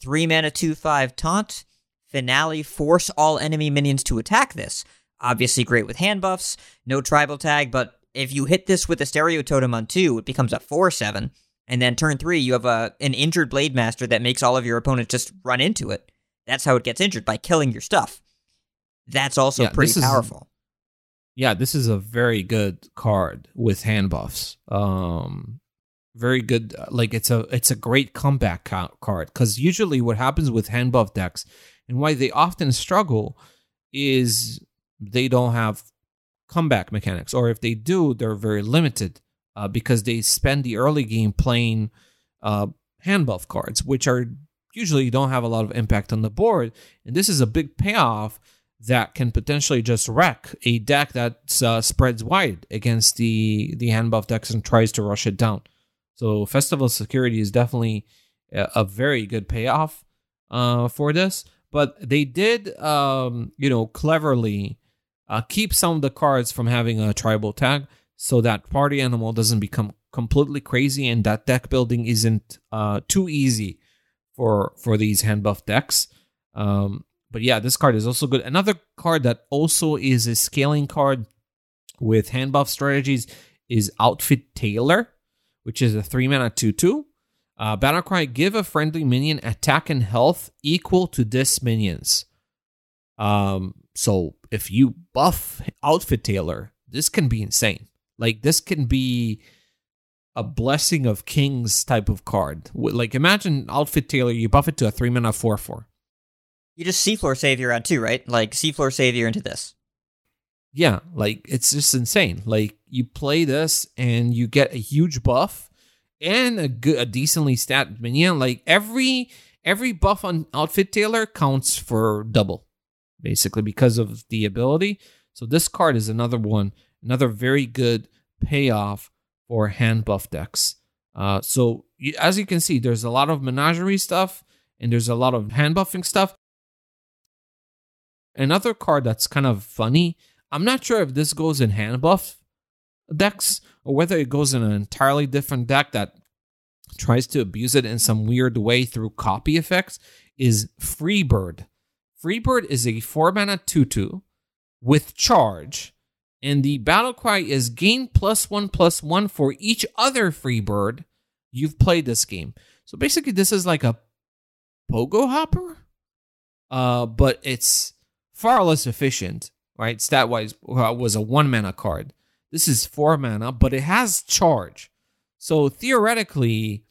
three mana, two five taunt, finale, force all enemy minions to attack this. Obviously, great with hand buffs, no tribal tag, but if you hit this with a stereo totem on two, it becomes a four seven. And then turn three, you have a an injured blade master that makes all of your opponents just run into it. That's how it gets injured by killing your stuff. That's also yeah, pretty powerful. Is, yeah, this is a very good card with hand buffs. Um, very good. Like it's a it's a great comeback card because usually what happens with hand buff decks and why they often struggle is they don't have comeback mechanics, or if they do, they're very limited uh, because they spend the early game playing uh, hand buff cards, which are usually don't have a lot of impact on the board. And this is a big payoff that can potentially just wreck a deck that uh, spreads wide against the the hand buff decks and tries to rush it down. So Festival Security is definitely a, very good payoff uh, for this. But they did, um, you know, cleverly uh, keep some of the cards from having a tribal tag so that party animal doesn't become completely crazy and that deck building isn't uh, too easy for for these hand buff decks. Um, but yeah, this card is also good. Another card that also is a scaling card with hand buff strategies is Outfit Tailor, which is a three mana two two. Uh, Battlecry give a friendly minion attack and health equal to this minion's. Um, so if you buff Outfit Tailor, this can be insane. Like this can be a blessing of kings type of card. Like imagine Outfit Tailor, you buff it to a three mana four four. You just seafloor savior on two, right? Like seafloor savior into this. Yeah, like it's just insane. Like you play this and you get a huge buff and a good, a decently stat minion. Like every every buff on Outfit Tailor counts for double basically because of the ability. So this card is another one, another very good payoff for hand buff decks. Uh, so as you can see, there's a lot of menagerie stuff and there's a lot of hand buffing stuff. Another card that's kind of funny. I'm not sure if this goes in hand buff decks or whether it goes in an entirely different deck that tries to abuse it in some weird way through copy effects. Is Freebird. Freebird is a 4 mana 2 2 with charge, and the battle cry is gain plus 1 plus 1 for each other Freebird you've played this game. So basically, this is like a pogo hopper, uh, but it's far less efficient, right? Stat wise, uh, was a 1 mana card. This is 4 mana, but it has charge. So theoretically,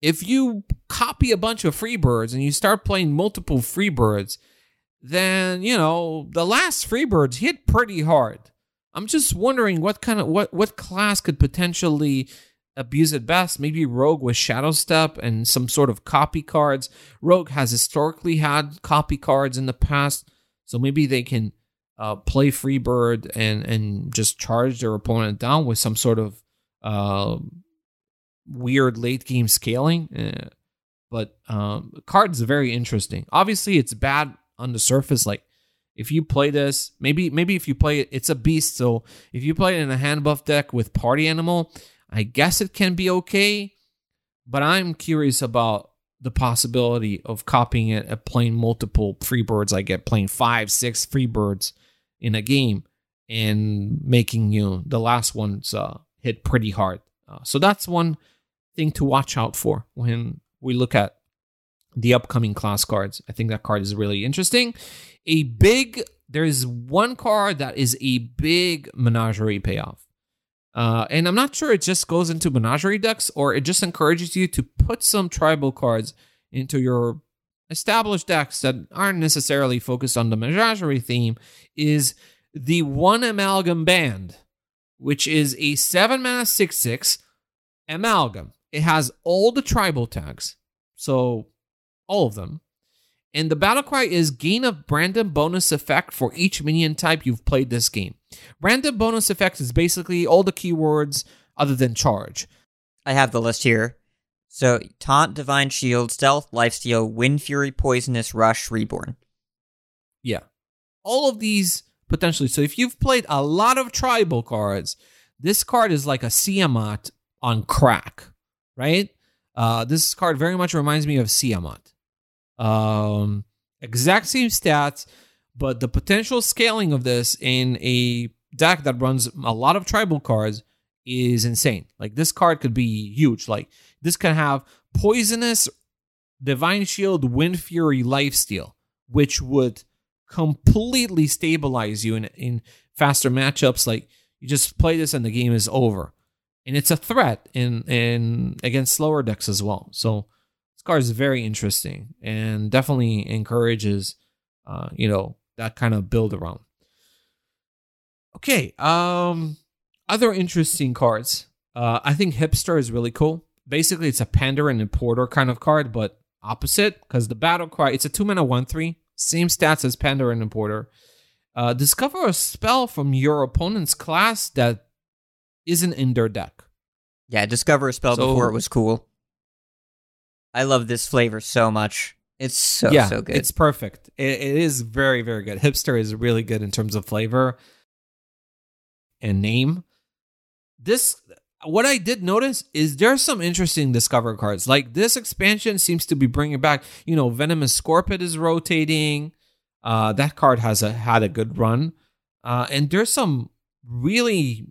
if you copy a bunch of Freebirds and you start playing multiple Freebirds, then you know the last Freebirds hit pretty hard. I'm just wondering what kind of what what class could potentially abuse it best. Maybe Rogue with Shadow Step and some sort of copy cards. Rogue has historically had copy cards in the past, so maybe they can uh, play Freebird and and just charge their opponent down with some sort of uh, weird late game scaling. Uh, but um, card's very interesting. Obviously, it's bad on the surface. Like if you play this, maybe maybe if you play it, it's a beast. So if you play it in a hand buff deck with party animal, I guess it can be okay. But I'm curious about the possibility of copying it and playing multiple free birds. I get playing five, six free birds in a game and making you know, the last ones uh, hit pretty hard. Uh, so that's one thing to watch out for when we look at the upcoming class cards. I think that card is really interesting. A big, there is one card that is a big menagerie payoff. Uh, and I'm not sure it just goes into menagerie decks or it just encourages you to put some tribal cards into your established decks that aren't necessarily focused on the menagerie theme. Is the one amalgam band, which is a seven mana six six amalgam. It has all the tribal tags, so all of them. And the battle cry is gain a random bonus effect for each minion type you've played this game. Random bonus effect is basically all the keywords other than charge. I have the list here. So taunt, divine shield, stealth, lifesteal, wind fury, poisonous, rush, reborn. Yeah. All of these potentially. So if you've played a lot of tribal cards, this card is like a Siamat on crack, right? Uh, this card very much reminds me of Siamat. Um, exact same stats, but the potential scaling of this in a deck that runs a lot of tribal cards is insane. Like this card could be huge. Like this can have poisonous, divine shield, wind fury, lifesteal, which would completely stabilize you in in faster matchups. Like you just play this and the game is over, and it's a threat in in against slower decks as well. So this card is very interesting and definitely encourages, uh, you know, that kind of build around. Okay, um, other interesting cards. Uh, I think hipster is really cool. Basically, it's a pandaren importer kind of card, but opposite because the battle cry. It's a two mana one three, same stats as pandaren importer. Uh, discover a spell from your opponent's class that isn't in their deck. Yeah, discover a spell So- before it was cool. I love this flavor so much. It's so yeah, so good. it's perfect. It, it is very very good. Hipster is really good in terms of flavor and name. This what I did notice is there's some interesting discover cards. Like this expansion seems to be bringing back. You know, venomous scorpid is rotating. Uh, that card has a had a good run, uh, and there's some really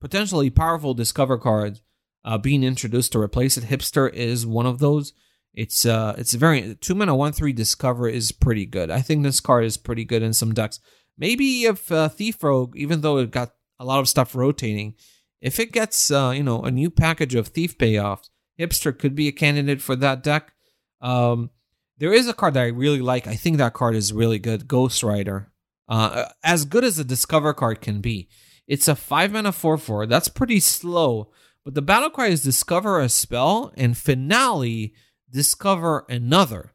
potentially powerful discover cards uh, being introduced to replace it. Hipster is one of those. It's uh, it's very two mana one three discover is pretty good. I think this card is pretty good in some decks. Maybe if uh, Thief Rogue, even though it got a lot of stuff rotating, if it gets uh, you know a new package of Thief payoffs, Hipster could be a candidate for that deck. Um, there is a card that I really like. I think that card is really good. Ghost Writer, uh, as good as a Discover card can be. It's a five mana four four. That's pretty slow. But the battle cry is discover a spell and finale discover another.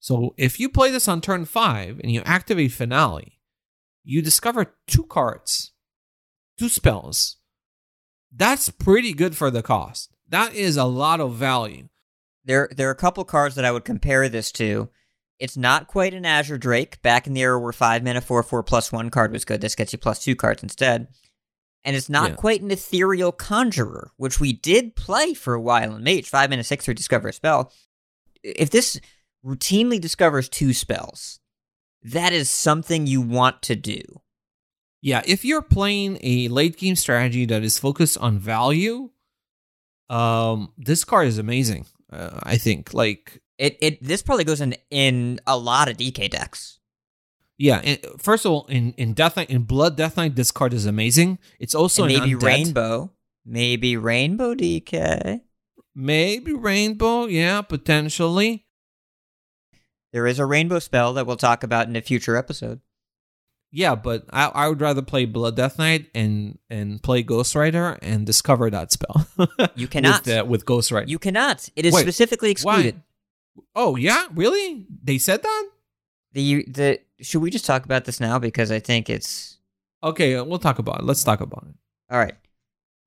So if you play this on turn five and you activate finale, you discover two cards, two spells. That's pretty good for the cost. That is a lot of value. There, there are a couple cards that I would compare this to. It's not quite an Azure Drake. Back in the era where five mana four four plus one card was good, this gets you plus two cards instead. And it's not Yeah. quite an Ethereal Conjurer, which we did play for a while in Mage. Five mana six three discover a spell. If this routinely discovers two spells, that is something you want to do. Yeah, if you're playing a late game strategy that is focused on value, um, this card is amazing. Uh, I think like It, it this probably goes in in a lot of DK decks. Yeah. and first of all, in in Death Knight, in Blood Death Knight, this card is amazing. It's also And an maybe. Rainbow, maybe Rainbow DK. maybe Rainbow. Yeah, potentially. There is a rainbow spell that we'll talk about in a future episode. Yeah, but I, I would rather play Blood Death Knight and and play Ghost Writer and discover that spell. You cannot. with, uh, with Ghost Writer. You cannot. It is Wait, specifically excluded. oh yeah, really? They said that? The the should we just talk about this now because I think it's Okay, uh, we'll talk about it. Let's talk about it. all right.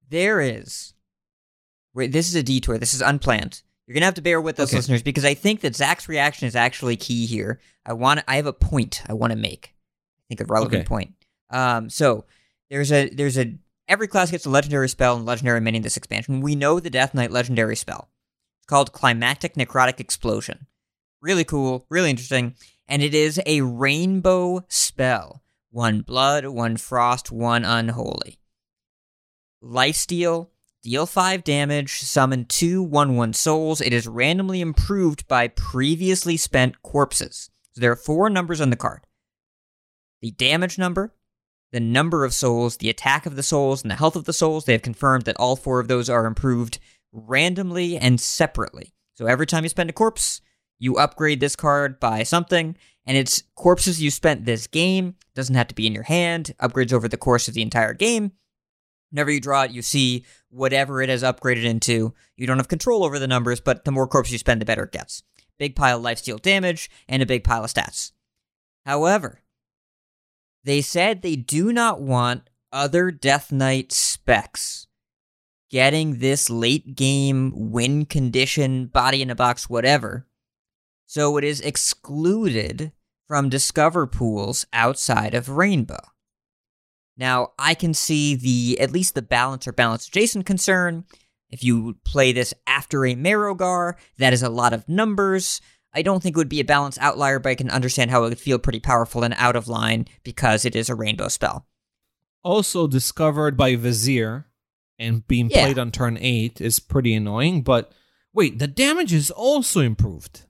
There is Wait, this is a detour. This is unplanned. You're gonna have to bear with us, Okay. listeners, because I think that Zach's reaction is actually key here. I want. I have a point I want to make. I think a relevant Okay. point. Um, so there's a there's a every class gets a legendary spell and legendary mini in this expansion. We know the Death Knight legendary spell. It's called Climactic Necrotic Explosion. Really cool, really interesting, and it is a rainbow spell. One blood, one frost, one unholy. Lifesteal, deal 5 damage, summon two 1 1 souls. It is randomly improved by previously spent corpses. So there are four numbers on the card the damage number, the number of souls, the attack of the souls, and the health of the souls. They have confirmed that all four of those are improved randomly and separately. So every time you spend a corpse, you upgrade this card by something, and it's corpses you spent this game. Doesn't have to be in your hand. Upgrades over the course of the entire game. Whenever you draw it, you see whatever it has upgraded into. You don't have control over the numbers, but the more corpses you spend, the better it gets. Big pile of lifesteal damage and a big pile of stats. However, they said they do not want other Death Knight specs getting this late game win condition, body in a box, whatever. So it is excluded from Discover pools outside of Rainbow. Now, I can see the at least the balance or balance adjacent concern. If you play this after a Marrowgar, that is a lot of numbers. I don't think it would be a balance outlier, but I can understand how it would feel pretty powerful and out of line because it is a rainbow spell. Also discovered by Vizier and being Yeah. played on turn eight is pretty annoying. But wait, the damage is also improved.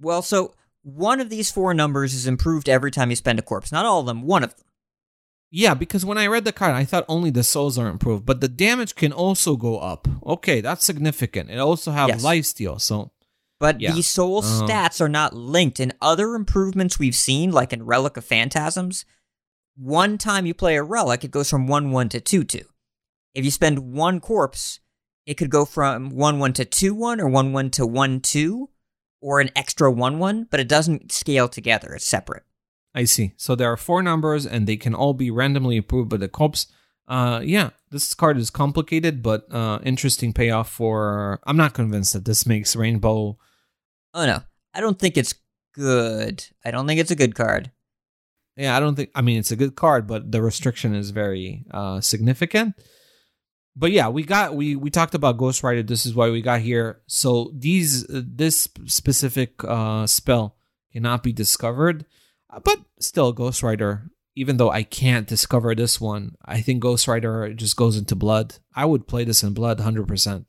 Well, so one of these four numbers is improved every time you spend a corpse. Not all of them, one of them. Yeah, because when I read the card, I thought only the souls are improved, but the damage can also go up. Okay, that's significant. It also have Yes. life steal, so But Yeah. the soul Uh-huh. stats are not linked. In other improvements we've seen, like in Relic of Phantasms, one time you play a relic, it goes from 1 1 to 2 2. If you spend one corpse, it could go from 1 1 to 2 1 or 1 1 to 1 2 or an extra 1 1, but it doesn't scale together. It's separate. I see. So there are four numbers, and they can all be randomly approved by the cops. Uh, yeah, this card is complicated, but uh, interesting payoff for. I'm not convinced that this makes Rainbow. Oh no, I don't think it's good. I don't think it's a good card. Yeah, I don't think. I mean, it's a good card, but the restriction is very uh, significant. But yeah, we got we we talked about Ghost Writer. This is why we got here. So these uh, this specific uh, spell cannot be discovered, but still Ghost Writer. Even though I can't discover this one, I think Ghost Writer just goes into blood. I would play this in blood, hundred percent.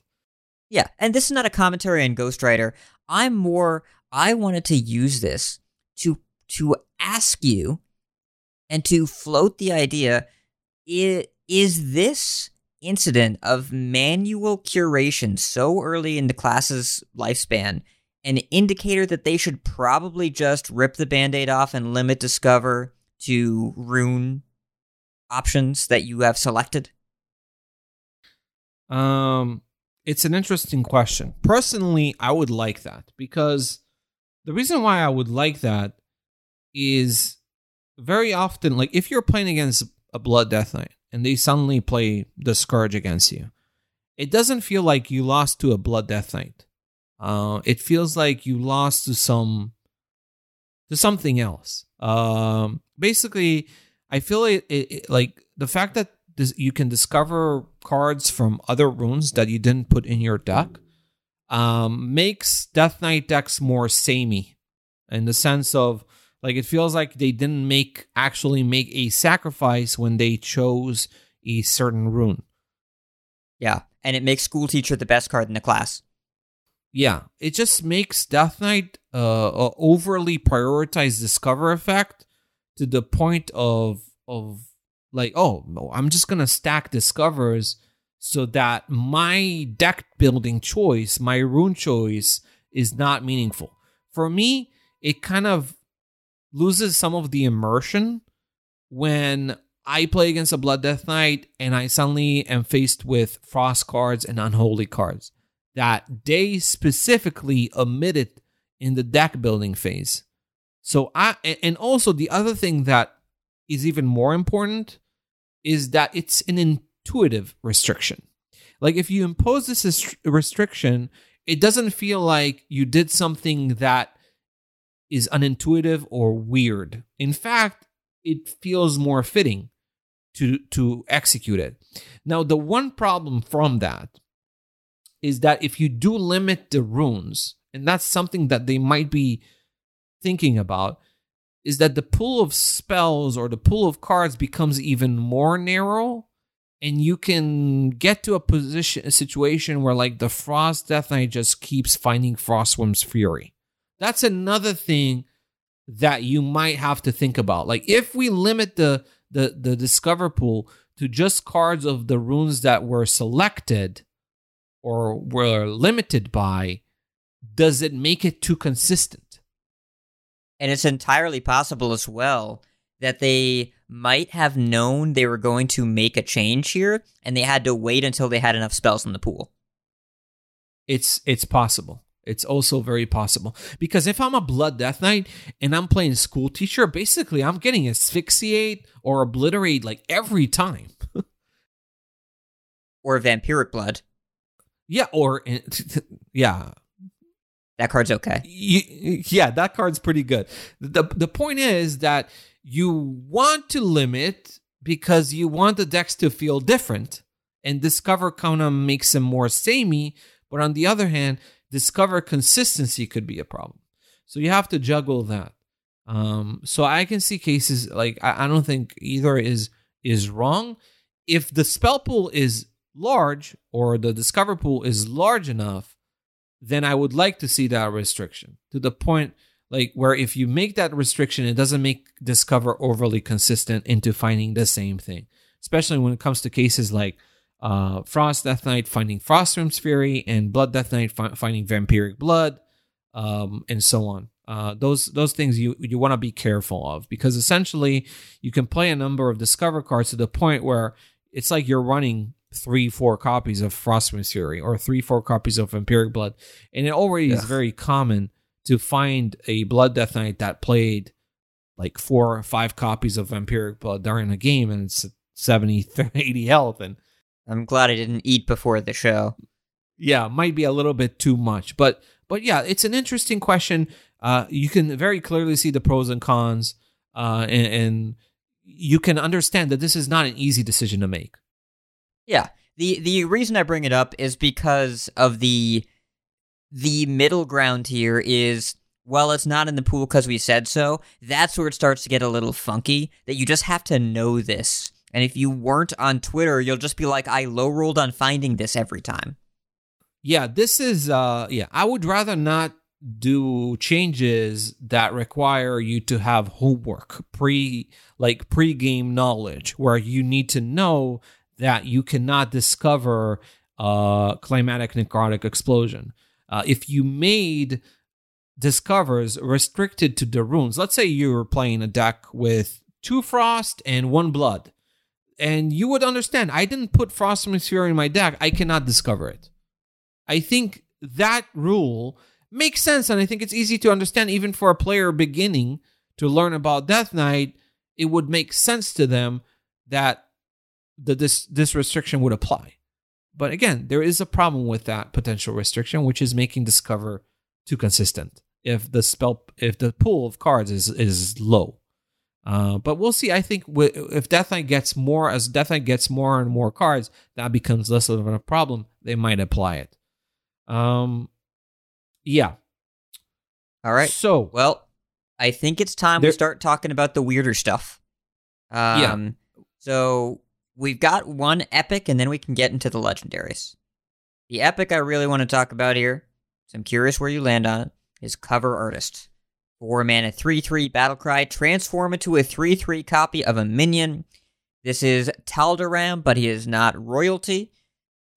Yeah, and this is not a commentary on Ghost Writer. I'm more I wanted to use this to to ask you and to float the idea is, is this incident of manual curation so early in the class's lifespan an indicator that they should probably just rip the band-aid off and limit discover to rune options that you have selected? Um, it's an interesting question. Personally, I would like that because the reason why I would like that is very often, like if you're playing against a Blood Death Knight and they suddenly play the Scourge against you, it doesn't feel like you lost to a Blood Death Knight. Uh, it feels like you lost to some to something else. Um, basically, I feel it, it, it- like the fact that this, you can discover cards from other runes that you didn't put in your deck um, makes Death Knight decks more samey in the sense of like it feels like they didn't make actually make a sacrifice when they chose a certain rune. Yeah, and it makes school teacher the best card in the class. Yeah, it just makes Death Knight uh, overly prioritize discover effect to the point of of like, oh, no, I'm just gonna stack discovers so that my deck building choice, my rune choice, is not meaningful. For me, it kind of loses some of the immersion when I play against a Blood Death Knight and I suddenly am faced with Frost cards and Unholy cards that they specifically omitted in the deck building phase. So I and also the other thing that is even more important is that it's an intuitive restriction. like if you impose this restriction, it doesn't feel like you did something that is unintuitive or weird. In fact, it feels more fitting to to execute it. Now, the one problem from that is that if you do limit the runes, and that's something that they might be thinking about, is that the pool of spells or the pool of cards becomes even more narrow and you can get to a position a situation where like the frost death knight just keeps finding frostwyrm's fury that's another thing that you might have to think about. Like if we limit the the the discover pool to just cards of the runes that were selected or were limited by does it make it too consistent? And it's entirely possible as well that they might have known they were going to make a change here and they had to wait until they had enough spells in the pool. it's it's possible it's also very possible. Because if i'm a blood death knight and i'm playing school teacher basically i'm getting asphyxiate or obliterate like every time. Or vampiric blood. yeah or yeah. That card's okay. Yeah that card's pretty good. The the point is that you want to limit because you want the decks to feel different. And discover kind of makes them more samey but on the other hand discover consistency could be a problem. So you have to juggle that. Um so i can see cases like i, I don't think either is is wrong. If the spell pool is large or the discover pool is large enough then I would like to see that restriction to the point like where if you make that restriction, it doesn't make Discover overly consistent into finding the same thing, especially when it comes to cases like uh, Frost Death Knight finding Frostwyrm's Fury and Blood Death Knight fi- finding Vampiric Blood, um, and so on. Uh, those those things you you want to be careful of because essentially you can play a number of Discover cards to the point where it's like you're running three four copies of Frostwyrm's Fury or three four copies of Vampiric Blood, and it already is very common to find a Blood Death Knight that played like four or five copies of Vampiric Blood during a game and it's 70, 80 health. And I'm glad I didn't eat before the show. yeah, might be a little bit too much. But but yeah, it's an interesting question. Uh, you can very clearly see the pros and cons, uh, and, and you can understand that this is not an easy decision to make. Yeah. The the reason I bring it up is because of the the middle ground here is well, it's not in the pool because we said so. That's where it starts to get a little funky. That you just have to know this. And if you weren't on Twitter, you'll just be like, I low rolled on finding this every time. Yeah, this is uh yeah, I would rather not do changes that require you to have homework, pre like pre-game knowledge where you need to know that you cannot discover uh climatic necrotic explosion. Uh, if you made discovers restricted to the runes, let's say you were playing a deck with two frost and one blood, and you would understand I didn't put frost Fury in my deck, I cannot discover it. I think that rule makes sense, and I think it's easy to understand even for a player beginning to learn about Death Knight. It would make sense to them that the this this restriction would apply. But again, there is a problem with that potential restriction, which is making Discover too consistent. If the spell, if the pool of cards is is low, uh, but we'll see. I think wi- if Death Knight gets more, as Death Knight gets more and more cards, that becomes less of a problem. They might apply it. Um, yeah. All right. So Well, I think it's time There- we start talking about the weirder stuff. Um, Yeah. So we've got one epic, and then we can get into the legendaries. The epic I really want to talk about here, so I'm curious where you land on it, is Cover Artist. Four mana, 3 3 Battlecry, transform into a 3 3 copy of a minion. This is Taldaram, but he is not royalty.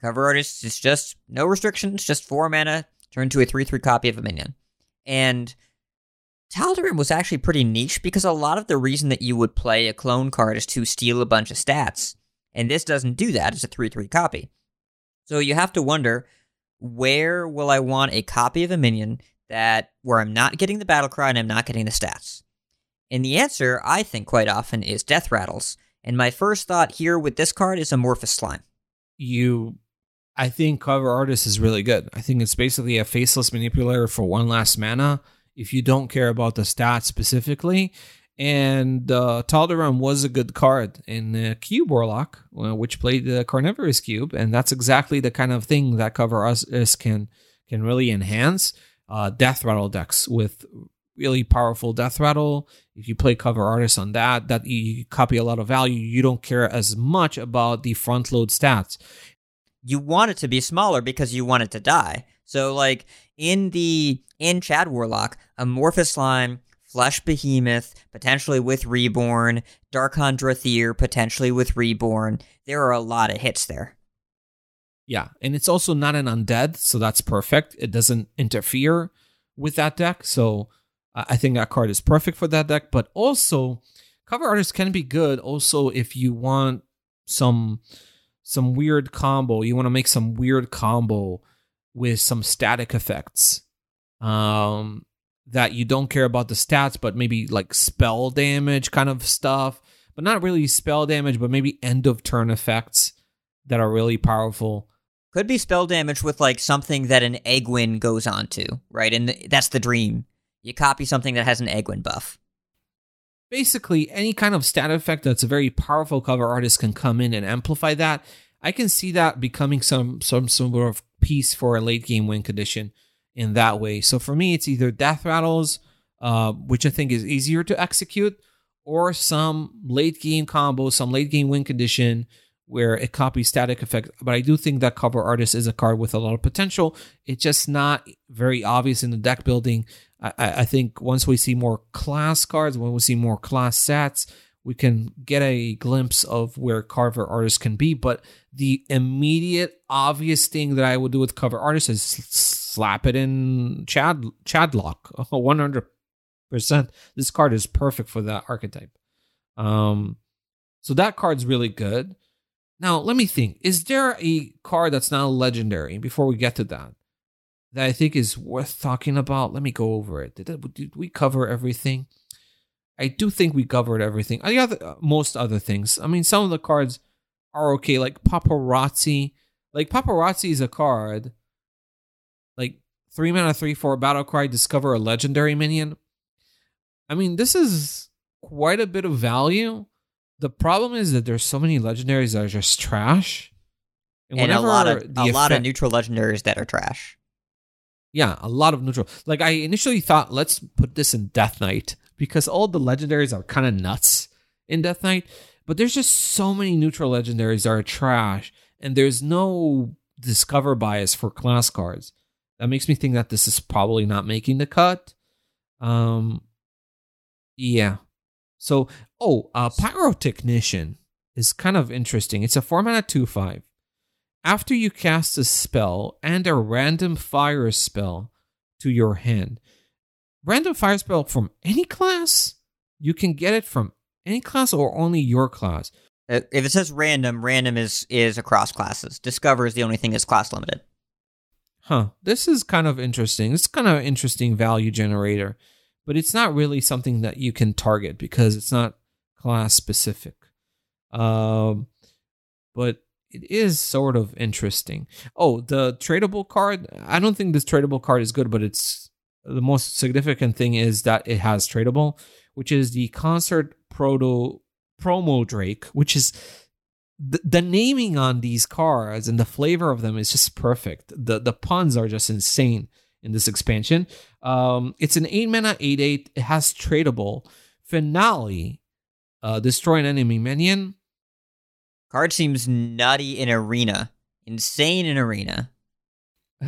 Cover Artist is just no restrictions, just 4 mana, turn to a 3 3 copy of a minion. And Taldaram was actually pretty niche because a lot of the reason that you would play a clone card is to steal a bunch of stats. And this doesn't do that, it's a 3 3 copy. So you have to wonder where will I want a copy of a minion that where I'm not getting the battle cry and I'm not getting the stats? And the answer, I think quite often, is Death Rattles. And my first thought here with this card is Amorphous Slime. you I think Cover Artist is really good. I think it's basically a faceless manipulator for one last mana. If you don't care about the stats specifically, and uh, Taldaram was a good card in the Cube Warlock, uh, which played the Carnivorous Cube, and that's exactly the kind of thing that Cover Artist can can really enhance. Uh, death Rattle decks with really powerful Death Rattle. If you play Cover Artist on that, that you copy a lot of value. You don't care as much about the front load stats. You want it to be smaller because you want it to die. So, like in the in Chad Warlock, Amorphous Slime Flesh Behemoth, potentially with Reborn, Darkhan Drathir, potentially with Reborn. There are a lot of hits there. Yeah, and it's also not an undead, so that's perfect. It doesn't interfere with that deck, so I think that card is perfect for that deck. But also, cover artists can be good. Also, if you want some some weird combo, you want to make some weird combo with some static effects. Um, that you don't care about the stats, but maybe like spell damage kind of stuff, but not really spell damage, but maybe end of turn effects that are really powerful. Could be spell damage with like something that an Aegwynn goes on to, right? And that's the dream. You copy something that has an Aegwynn buff. Basically, any kind of stat effect that's a very powerful cover artist can come in and amplify that. I can see that becoming some some sort of piece for a late game win condition in that way. So for me, it's either death rattles, uh, which I think is easier to execute, or some late game combo, some late game win condition where it copies static effect. But I do think that cover artist is a card with a lot of potential. It's just not very obvious in the deck building. I, I think once we see more class cards, when we see more class sets, we can get a glimpse of where cover artist can be. But the immediate obvious thing that I would do with cover artist is slap it in Chad Chadlock. One hundred percent. This card is perfect for that archetype. Um, so that card's really good. Now let me think. Is there a card that's not legendary? Before we get to that, that I think is worth talking about. Let me go over it. Did, did we cover everything? I do think we covered everything. The other, uh, most other things. I mean, some of the cards are okay, like Paparazzi. Like Paparazzi is a card like three mana, three, four battle cry, discover a legendary minion. I mean, this is quite a bit of value. The problem is that there's so many legendaries that are just trash. And, and a lot of a effect, lot of neutral legendaries that are trash. Yeah, a lot of neutral. Like I initially thought, let's put this in Death Knight because all the legendaries are kind of nuts in Death Knight. But there's just so many neutral legendaries that are trash, and there's no discover bias for class cards. That makes me think that this is probably not making the cut. Um, yeah. So, oh, uh, Pyrotechnician is kind of interesting. It's a four mana two five. After you cast a spell and a random fire spell to your hand, random fire spell from any class, you can get it from any class or only your class. Uh, if it says random, random is is across classes. Discover is the only thing that's class limited huh, this is kind of interesting. It's kind of interesting value generator, but it's not really something that you can target because it's not class specific. Um, but it is sort of interesting. Oh, the tradable card. I don't think this tradable card is good, but it's the most significant thing is that it has tradable, which is the concert proto promo Drake, which is the, the naming on these cards and the flavor of them is just perfect. The the puns are just insane in this expansion. Um, it's an eight mana eight eight. It has tradable finale. Uh, destroy an enemy minion. Card seems nutty in arena, insane in arena.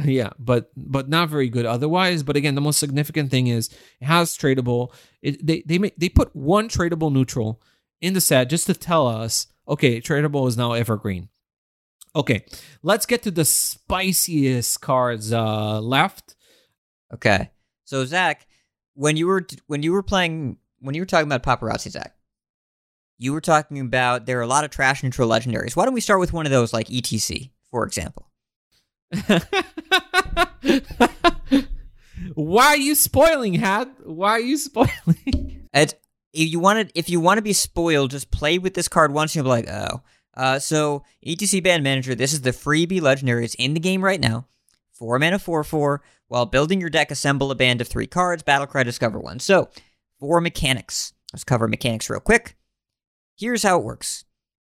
Yeah, but but not very good otherwise. But again, the most significant thing is it has tradable. It, they they they put one tradable neutral in the set just to tell us Okay, tradable is now evergreen. Okay, let's get to the spiciest cards uh, left. Okay, so Zach, when you were when you were playing when you were talking about paparazzi, Zach, you were talking about there are a lot of trash neutral legendaries. Why don't we start with one of those, like ETC, for example? Why are you spoiling, Hat? Why are you spoiling? It's if you wanted if you want to be spoiled, just play with this card once and you'll be like, oh, Uh, so ETC Band Manager, this is the freebie legendaries in the game right now. Four mana, four four. While building your deck, assemble a band of three cards. Battlecry, discover one. So, four mechanics. Let's cover mechanics real quick. Here's how it works.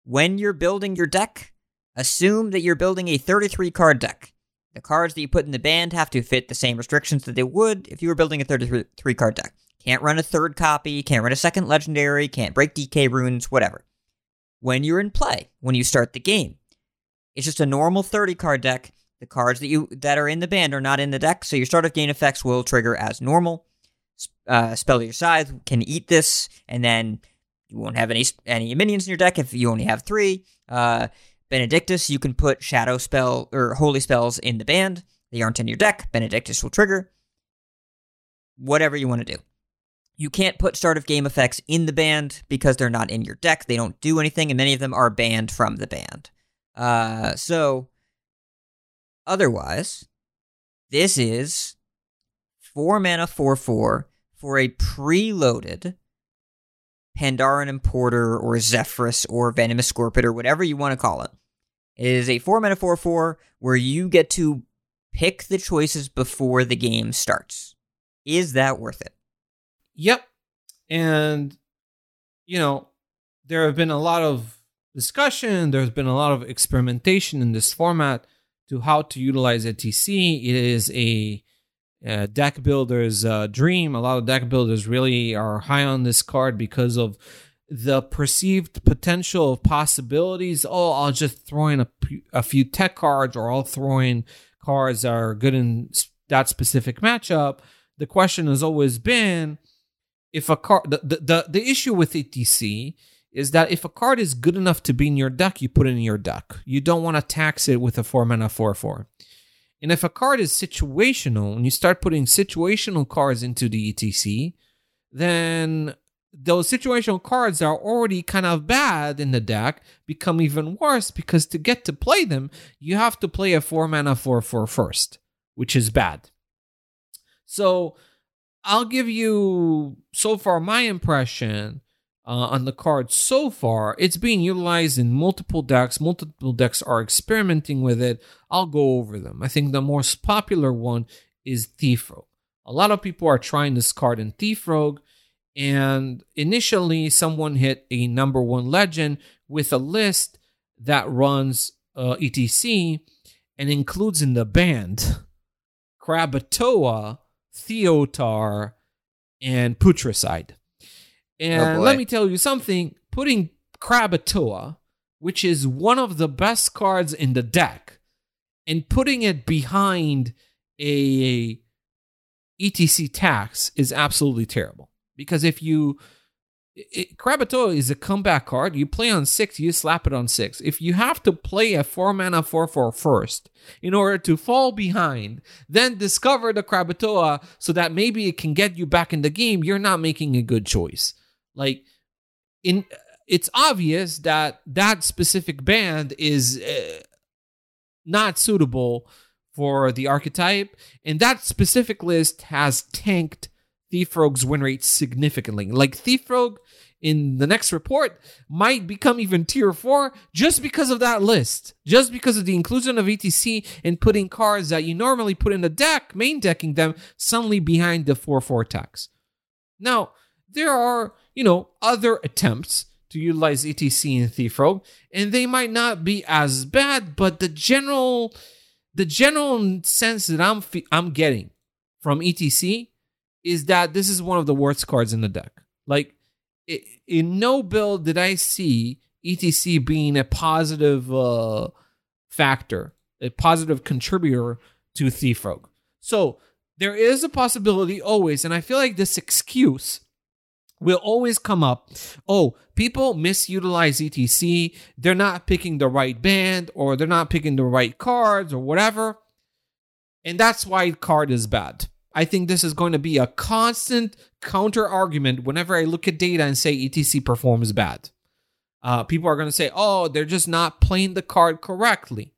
When you're building your deck, assume that you're building a 33 card deck. The cards that you put in the band have to fit the same restrictions that they would if you were building a 33 card deck. Can't run a third copy, can't run a second legendary, can't break DK runes, whatever. When you're in play, when you start the game, it's just a normal 30 card deck. The cards that you that are in the band are not in the deck, so your start of game effects will trigger as normal. Uh, Spell your Scythe can eat this, and then you won't have any any minions in your deck if you only have three. Uh, Benedictus, you can put Shadow Spell or Holy Spells in the band. They aren't in your deck. Benedictus will trigger. Whatever you want to do. You can't put start of game effects in the band because they're not in your deck. They don't do anything, and many of them are banned from the band. Uh, so, otherwise, this is 4 mana 4 4 for a preloaded Pandaren Importer or Zephrys or Venomous Scorpid or whatever you want to call it. It is a 4 mana 4 4 where you get to pick the choices before the game starts. Is that worth it? Yep. And, you know, there have been a lot of discussion, there's been a lot of experimentation in this format to how to utilize ETC. It is a, a deck builder's uh, dream. A lot of deck builders really are high on this card because of the perceived potential of possibilities. Oh, I'll just throw in a, a few tech cards or I'll throw in cards that are good in that specific matchup. The question has always been if a card the, the the issue with ETC is that if a card is good enough to be in your deck, you put it in your deck. You don't want to tax it with a four mana four four. And if a card is situational, and you start putting situational cards into the ETC, then those situational cards are already kind of bad in the deck become even worse because to get to play them, you have to play a four mana four four first, which is bad. So I'll give you so far my impression uh, on the card so far. It's being utilized in multiple decks. Multiple decks are experimenting with it. I'll go over them. I think the most popular one is Thief Rogue. A lot of people are trying this card in Thief Rogue, and initially someone hit a number one legend with a list that runs uh, ETC and includes in the band Krakatoa Theotar, and Putricide. Oh, and Oh, let me tell you something putting Krakatoa, which is one of the best cards in the deck, and putting it behind a ETC tax is absolutely terrible. Because if you it, Krakatoa is a comeback card. You play on six, you slap it on six. If you have to play a four mana 4 4 first in order to fall behind, then discover the Krakatoa so that maybe it can get you back in the game, you're not making a good choice. Like, in it's obvious that that specific band is uh, not suitable for the archetype, and that specific list has tanked Thief Rogue's win rate significantly. Like Thief Rogue in the next report might become even tier 4 just because of that list. Just because of the inclusion of ETC and putting cards that you normally put in the deck, main decking them suddenly behind the 4-4 tax. Now, there are, you know, other attempts to utilize ETC in Thief Rogue, and they might not be as bad, but the general the general sense that I'm I'm getting from ETC is that this is one of the worst cards in the deck. Like, i in no build did I see ETC being a positive uh, factor, a positive contributor to Thief Rogue. So there is a possibility always, and I feel like this excuse will always come up. Oh, people misutilize ETC. They're not picking the right band, or they're not picking the right cards, or whatever. And that's why card is bad. I think this is going to be a constant counter argument whenever I look at data and say ETC performs bad. Uh, people are going to say, oh, they're just not playing the card correctly.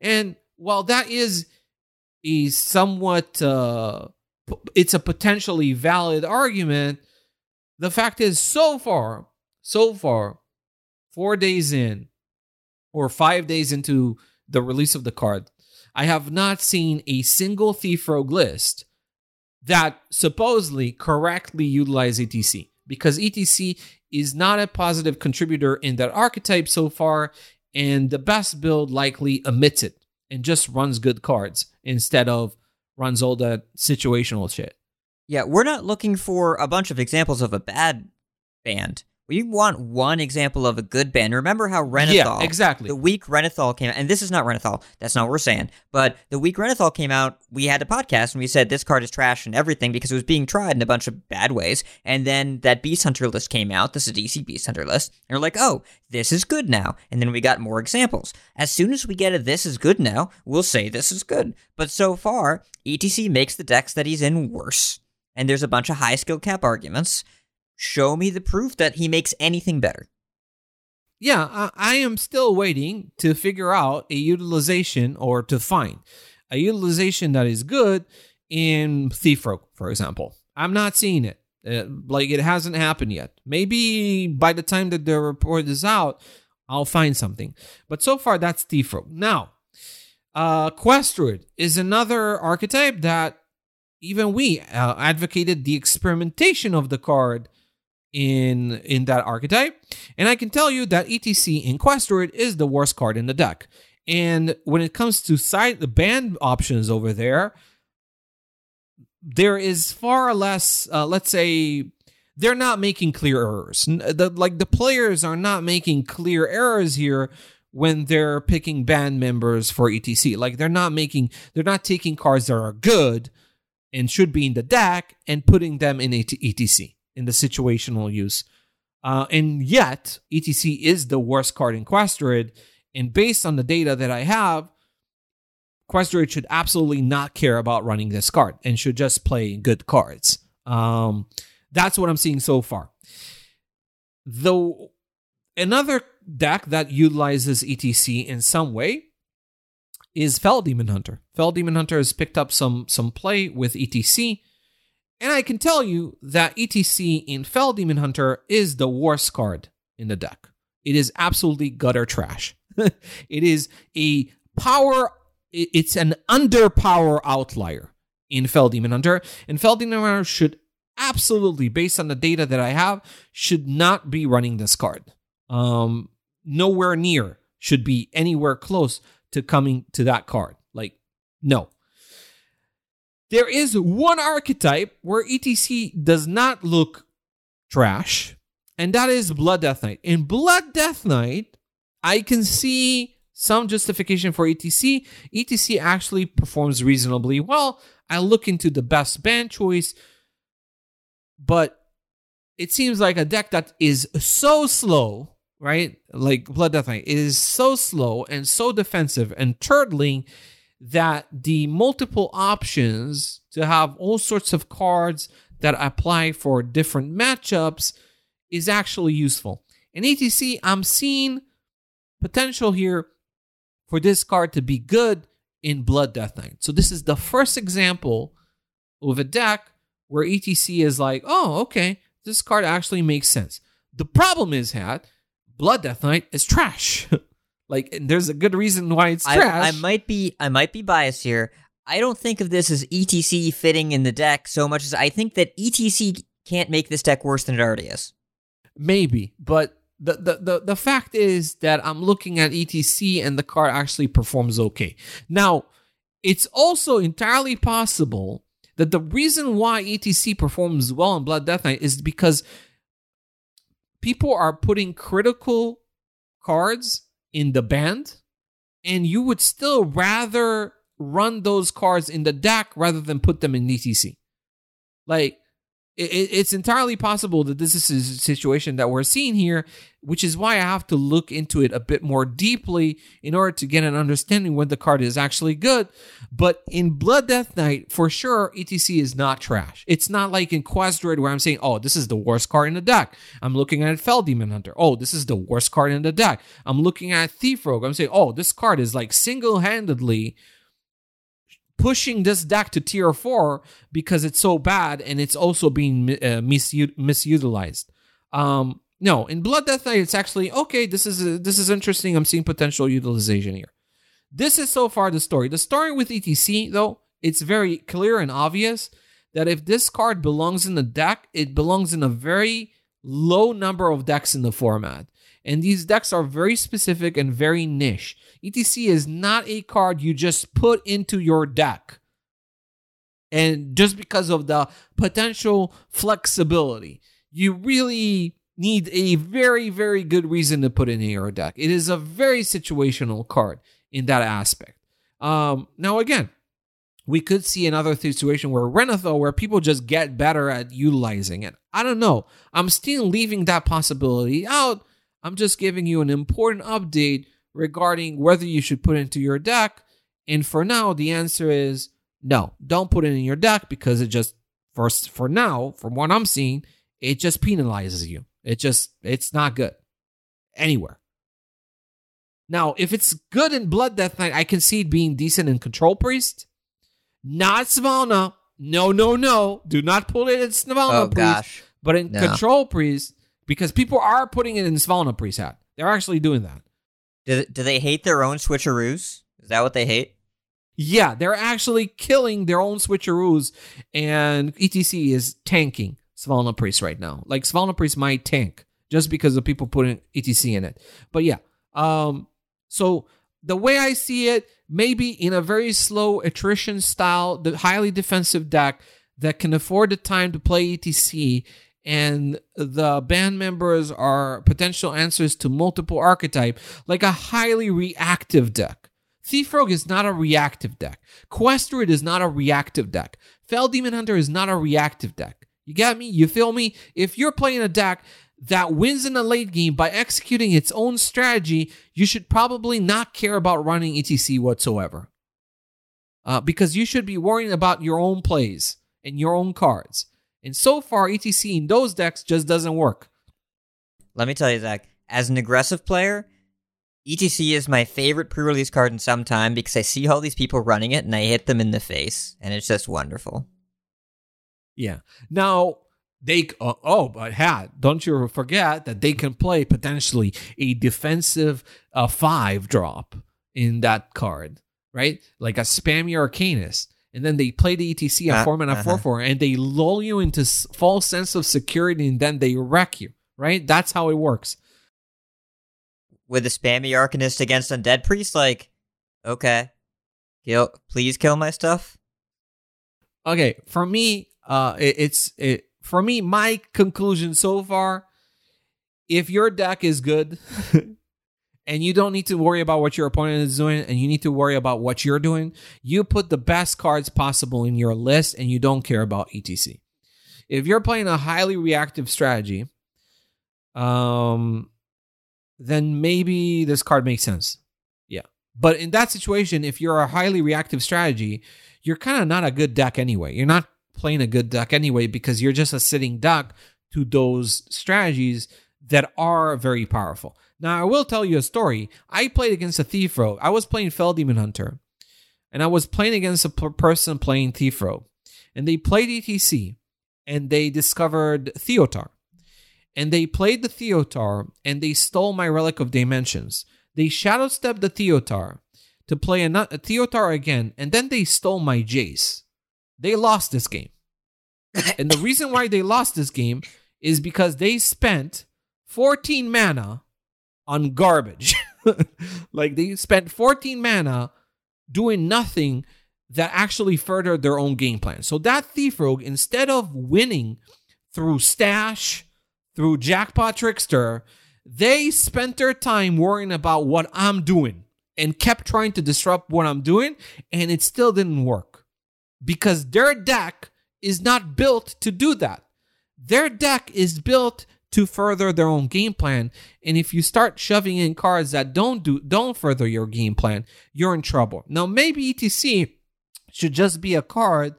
And while that is a somewhat, uh, it's a potentially valid argument, the fact is, so far, so far, four days in, or five days into the release of the card, I have not seen a single Thief Rogue list that supposedly correctly utilize ETC because ETC is not a positive contributor in that archetype so far, and the best build likely omits it and just runs good cards instead of runs all that situational shit. Yeah, we're not looking for a bunch of examples of a bad band. We want one example of a good band. Remember how Renathal, Yeah, exactly. the week Renathal came out, and this is not Renathal, that's not what we're saying, but the week Renathal came out, we had a podcast and we said this card is trash and everything because it was being tried in a bunch of bad ways. And then that Beast Hunter list came out, this is DC Beast Hunter list, and we're like, oh, this is good now. And then we got more examples. As soon as we get a this is good now, we'll say this is good. But so far, ETC makes the decks that he's in worse. And there's a bunch of high skill cap arguments. Show me the proof that he makes anything better. yeah, I, I am still waiting to figure out a utilization or to find a utilization that is good in Thief Rogue, for example. I'm not seeing it. Uh, like it hasn't happened yet. Maybe by the time that the report is out, I'll find something. But so far, that's Thief Rogue. Now, uh, is another archetype that even we uh, advocated the experimentation of the card in in that archetype. And i can tell you that etc in Quest Druid is the worst card in the deck. And when it comes to side the band options over there there is far less uh, let's say they're not making clear errors. The, like the players are not making clear errors here when they're picking band members for etc like they're not making they're not taking cards that are good and should be in the deck and putting them in etc in the situational use. Uh, and yet etc is the worst card in Quest Druid and based on the data that i have Quest Druid should absolutely not care about running this card and should just play good cards. Um, that's what i'm seeing so far. Though another deck that utilizes etc in some way is Fel Demon Hunter. Fel Demon Hunter has picked up some some play with ETC, and I can tell you that ETC in Fel Demon Hunter is the worst card in the deck. It is absolutely gutter trash. it is a power. It's an underpower outlier in Fel Demon Hunter, and Fel Demon Hunter should absolutely, based on the data that I have, should not be running this card. Um, nowhere near should be anywhere close to coming to that card. Like, no. There is one archetype where ETC does not look trash, and that is Blood Death Knight. In Blood Death Knight, I can see some justification for ETC. ETC actually performs reasonably well. I look into the best band choice, but it seems like a deck that is so slow right? Like Blood Death Knight is so slow and so defensive and turtling that the multiple options to have all sorts of cards that apply for different matchups is actually useful. In ETC, I'm seeing potential here for this card to be good in Blood Death Knight. So this is the first example of a deck where ETC is like, oh, okay, this card actually makes sense. The problem is, Hat, Blood Death Knight is trash. like, and there's a good reason why it's I, trash. I might be I might be biased here. I don't think of this as ETC fitting in the deck so much as I think that ETC can't make this deck worse than it already is. Maybe, but the, the the the fact is that I'm looking at ETC and the card actually performs okay. Now, it's also entirely possible that the reason why ETC performs well in Blood Death Knight is because people are putting critical cards in the band, and you would still rather run those cards in the deck rather than put them in ETC. Like, it's entirely possible that this is a situation that we're seeing here, which is why I have to look into it a bit more deeply in order to get an understanding when the card is actually good. But in Blood Death Knight, for sure, ETC is not trash. It's not like in Quest Druid where I'm saying, oh, this is the worst card in the deck. I'm looking at Fel Demon Hunter. Oh, this is the worst card in the deck. I'm looking at Thief Rogue. I'm saying, oh, this card is like single handedly pushing this deck to tier 4 because it's so bad and it's also being uh, misu- misutilized. Um, No, in Blood Death Knight, it's actually okay. This is this is interesting. I'm seeing potential utilization here. This is so far the story. The story with ETC though, it's very clear and obvious that if this card belongs in the deck, it belongs in a very low number of decks in the format. And these decks are very specific and very niche. ETC is not a card you just put into your deck. And just because of the potential flexibility, you really need a very, very good reason to put in your deck. It is a very situational card in that aspect. Um, now, again, we could see another situation where Renathal, where people just get better at utilizing it. I don't know. I'm still leaving that possibility out. I'm just giving you an important update regarding whether you should put it into your deck. And for now, the answer is no. Don't put it in your deck because it just first for now, from what I'm seeing, it just penalizes you. It just it's not good anywhere. Now, if it's good in Blood Death Knight, I can see it being decent in Control Priest. Not Svalna. No, no, no. Do not pull it in Svalna Oh Priest. gosh. But in No. Control Priest, because people are putting it in Svalna Priest hat. They're actually doing that. Do, do they hate their own switcheroos? Is that what they hate? Yeah, they're actually killing their own switcheroos, and ETC is tanking Svalna Priest right now. Like Svalna Priest might tank just because of people putting ETC in it. But yeah, um, so the way I see it, maybe in a very slow attrition style, the highly defensive deck that can afford the time to play ETC, and the band members are potential answers to multiple archetype, like a highly reactive deck. Thief Rogue is not a reactive deck. Quest Druid is not a reactive deck. Fel Demon Hunter is not a reactive deck. You got me? You feel me? If you're playing a deck that wins in the late game by executing its own strategy, you should probably not care about running ETC whatsoever. Uh, because you should be worrying about your own plays and your own cards. And so far, ETC in those decks just doesn't work. Let me tell you, Zach. As an aggressive player, ETC is my favorite pre-release card in some time because I see all these people running it and I hit them in the face, and it's just wonderful. Yeah. Now they uh, oh, but hat don't you forget that they can play potentially a defensive uh, five drop in that card, right? Like a spammy Arcanist. And then they play the ETC a Uh, four mana uh-huh. four four, and they lull you into false sense of security, and then they wreck you. Right? That's how it works. With a spammy Arcanist against Undead Priest, like, okay, kill, please kill my stuff. Okay, for me, uh, it, it's it for me. My conclusion so far: if your deck is good, and you don't need to worry about what your opponent is doing, and you need to worry about what you're doing, you put the best cards possible in your list, and you don't care about ETC. If you're playing a highly reactive strategy, um, then maybe this card makes sense. Yeah, but in that situation, if you're a highly reactive strategy, you're kind of not a good deck anyway. You're not playing a good deck anyway because you're just a sitting duck to those strategies that are very powerful. Now, I will tell you a story. I played against a Thief Rogue. I was playing Fel Demon Hunter, and I was playing against a person playing Thief Rogue. And they played ETC, and they discovered Theotar. And they played the Theotar, and they stole my Relic of Dimensions. They shadow stepped the Theotar to play a, a Theotar again, and then they stole my Jace. They lost this game. and the reason why they lost this game is because they spent 14 mana on garbage. like they spent 14 mana doing nothing that actually furthered their own game plan. So that Thief Rogue, instead of winning through stash, through Jackpot Trickster, they spent their time worrying about what I'm doing and kept trying to disrupt what I'm doing, and it still didn't work because their deck is not built to do that. Their deck is built to further their own game plan, and if you start shoving in cards that don't do don't further your game plan, you're in trouble. Now maybe ETC should just be a card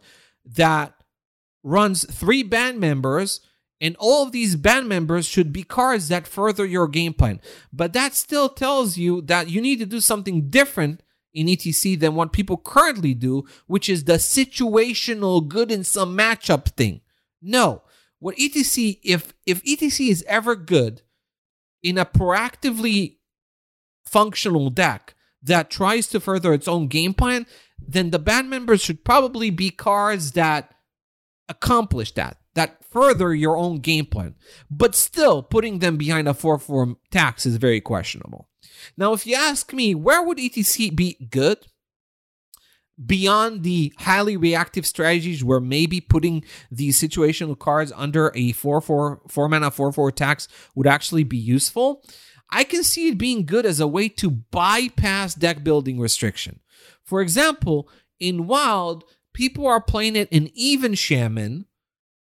that runs three band members and all of these band members should be cards that further your game plan. But that still tells you that you need to do something different in ETC than what people currently do, which is the situational good in some matchup thing. No. What ETC, if if ETC is ever good, in a proactively functional deck that tries to further its own game plan, then the band members should probably be cards that accomplish that, that further your own game plan. But still, putting them behind a 4 4 tax is very questionable. Now, if you ask me, where would ETC be good? Beyond the highly reactive strategies where maybe putting these situational cards under a 4 4 4 mana 4 4 tax would actually be useful, I can see it being good as a way to bypass deck building restriction. For example, in Wild, people are playing it in Even Shaman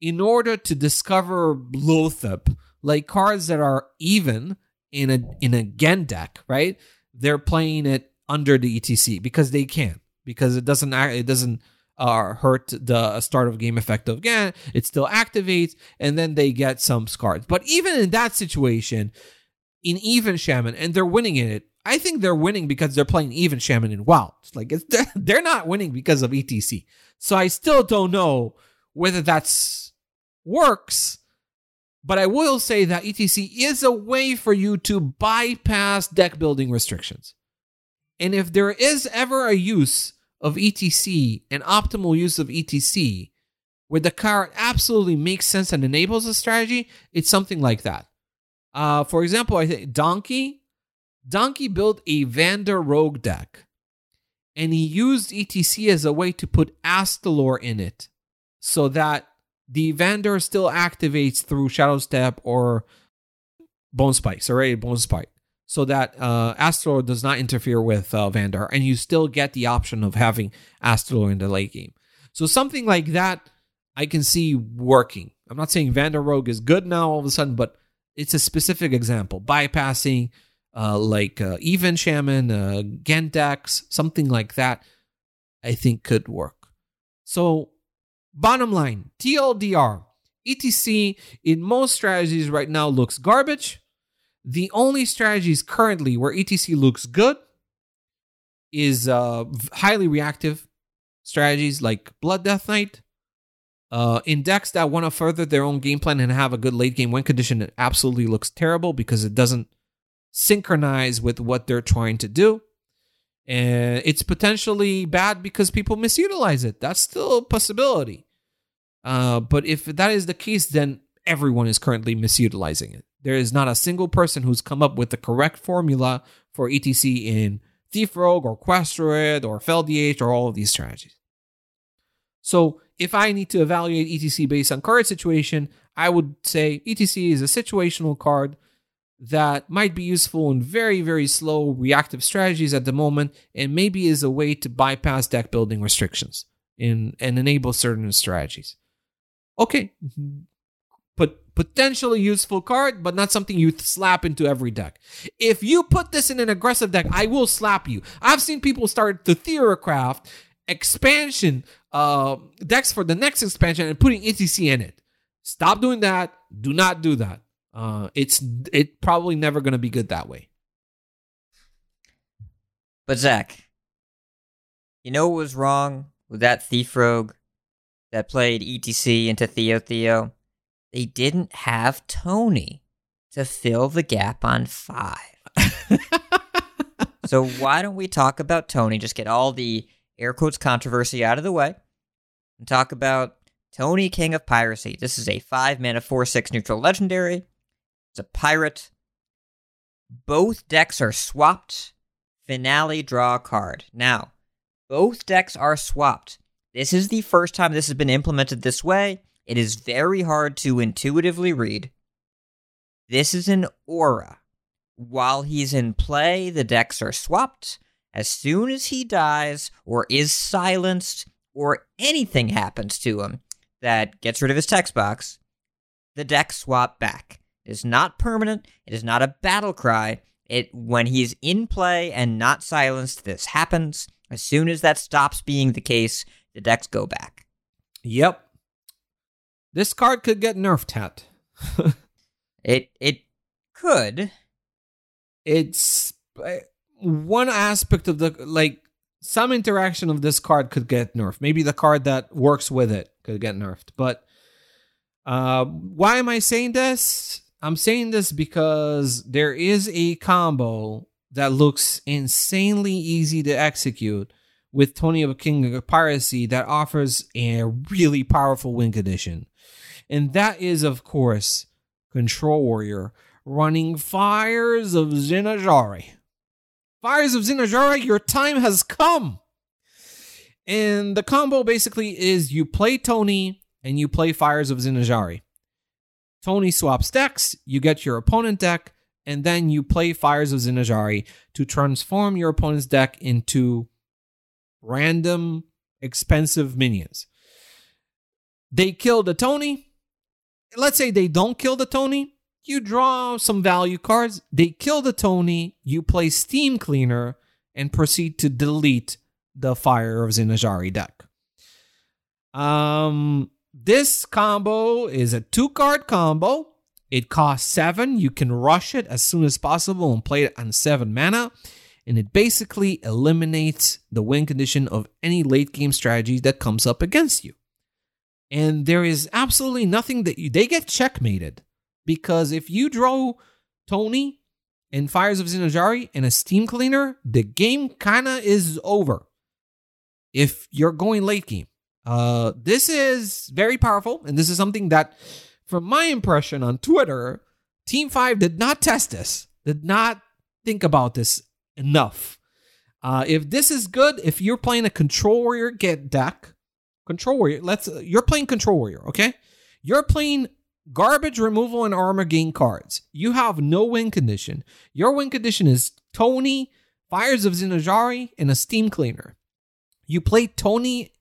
in order to discover Loatheb, like cards that are even in a in a Genn deck, right? They're playing it under the ETC because they can, because it doesn't act, it doesn't uh, hurt the start of game effect of. It still activates, and then they get some cards. But even in that situation, in even shaman and they're winning in it. I think they're winning because they're playing even shaman in wild. Like it's, they're not winning because of ETC. So I still don't know whether that's works. But I will say that ETC is a way for you to bypass deck building restrictions. And if there is ever a use of ETC, an optimal use of ETC, where the card absolutely makes sense and enables a strategy, it's something like that. Uh, for example, I think Donkey, Donkey built a Vanndar Rogue deck, and he used ETC as a way to put Astalor in it, so that the Vanndar still activates through Shadow Step or Bone Spikes, already Bone Spike, so that uh, Astalor does not interfere with uh, Vanndar, and you still get the option of having Astalor in the late game. So something like that, I can see working. I'm not saying Vanndar Rogue is good now all of a sudden, but it's a specific example bypassing uh, like uh, even shaman uh, something like that i think could work so bottom line tldr etc in most strategies right now looks garbage the only strategies currently where etc looks good is uh, highly reactive strategies like blood death knight uh, in decks that want to further their own game plan and have a good late game win condition, it absolutely looks terrible because it doesn't synchronize with what they're trying to do. And it's potentially bad because people misutilize it. That's still a possibility. Uh, but if that is the case, then everyone is currently misutilizing it. There is not a single person who's come up with the correct formula for ETC in Thief Rogue or Quest Druid or FelDH or all of these strategies. So if I need to evaluate ETC based on card situation, I would say ETC is a situational card that might be useful in very, very slow reactive strategies at the moment, and maybe is a way to bypass deck building restrictions in, and enable certain strategies. Okay, potentially useful card, but not something you slap into every deck. If you put this in an aggressive deck, I will slap you. I've seen people start the theorycraft expansion uh, decks for the next expansion and putting ETC in it. Stop doing that. Do not do that. Uh, it's it probably never going to be good that way. But Zach, you know what was wrong with that Thief Rogue that played ETC into Theo Theo? They didn't have Tony to fill the gap on five. so why don't we talk about Tony? Just get all the air quotes controversy out of the way and talk about Tony King of Piracy. This is a 5 mana 4 6 neutral legendary. It's a pirate. Both decks are swapped. Finale draw card. Now, both decks are swapped. This is the first time this has been implemented this way. It is very hard to intuitively read. This is an aura. While he's in play, the decks are swapped. As soon as he dies or is silenced or anything happens to him that gets rid of his text box, the deck swap back. It is not permanent. It is not a battle cry. It when he's in play and not silenced, this happens. As soon as that stops being the case, the decks go back. Yep. This card could get nerfed, hat. it it could. It's one aspect of the like some interaction of this card could get nerfed. Maybe the card that works with it could get nerfed. But uh, why am I saying this? I'm saying this because there is a combo that looks insanely easy to execute with Tony of King of Piracy that offers a really powerful win condition. And that is, of course, Control Warrior running Fires of Zin-Azshari. Fires of Zin-Azshari, your time has come. And the combo basically is you play Tony and you play Fires of Zin-Azshari. Tony swaps decks, you get your opponent deck, and then you play Fires of Zin-Azshari to transform your opponent's deck into random expensive minions. They kill the Tony. Let's say they don't kill the Tony. You draw some value cards. They kill the Tony. You play Steam Cleaner and proceed to delete the Fire of Zin-Azshari deck. Um, this combo is a two card combo. It costs seven. You can rush it as soon as possible and play it on seven mana. And it basically eliminates the win condition of any late game strategy that comes up against you. And there is absolutely nothing that you, they get checkmated because if you draw Tony and Fires of Zin-Azshari and a Steam Cleaner, the game kind of is over. If you're going late game, uh, this is very powerful, and this is something that, from my impression on Twitter, Team Five did not test this, did not think about this enough. Uh, if this is good, if you're playing a Control Warrior get deck, Control Warrior, let's uh, you're playing Control Warrior, okay? You're playing garbage removal and armor gain cards. You have no win condition. Your win condition is Tony, Fires of Zin-Azshari, and a Steam Cleaner. You play Tony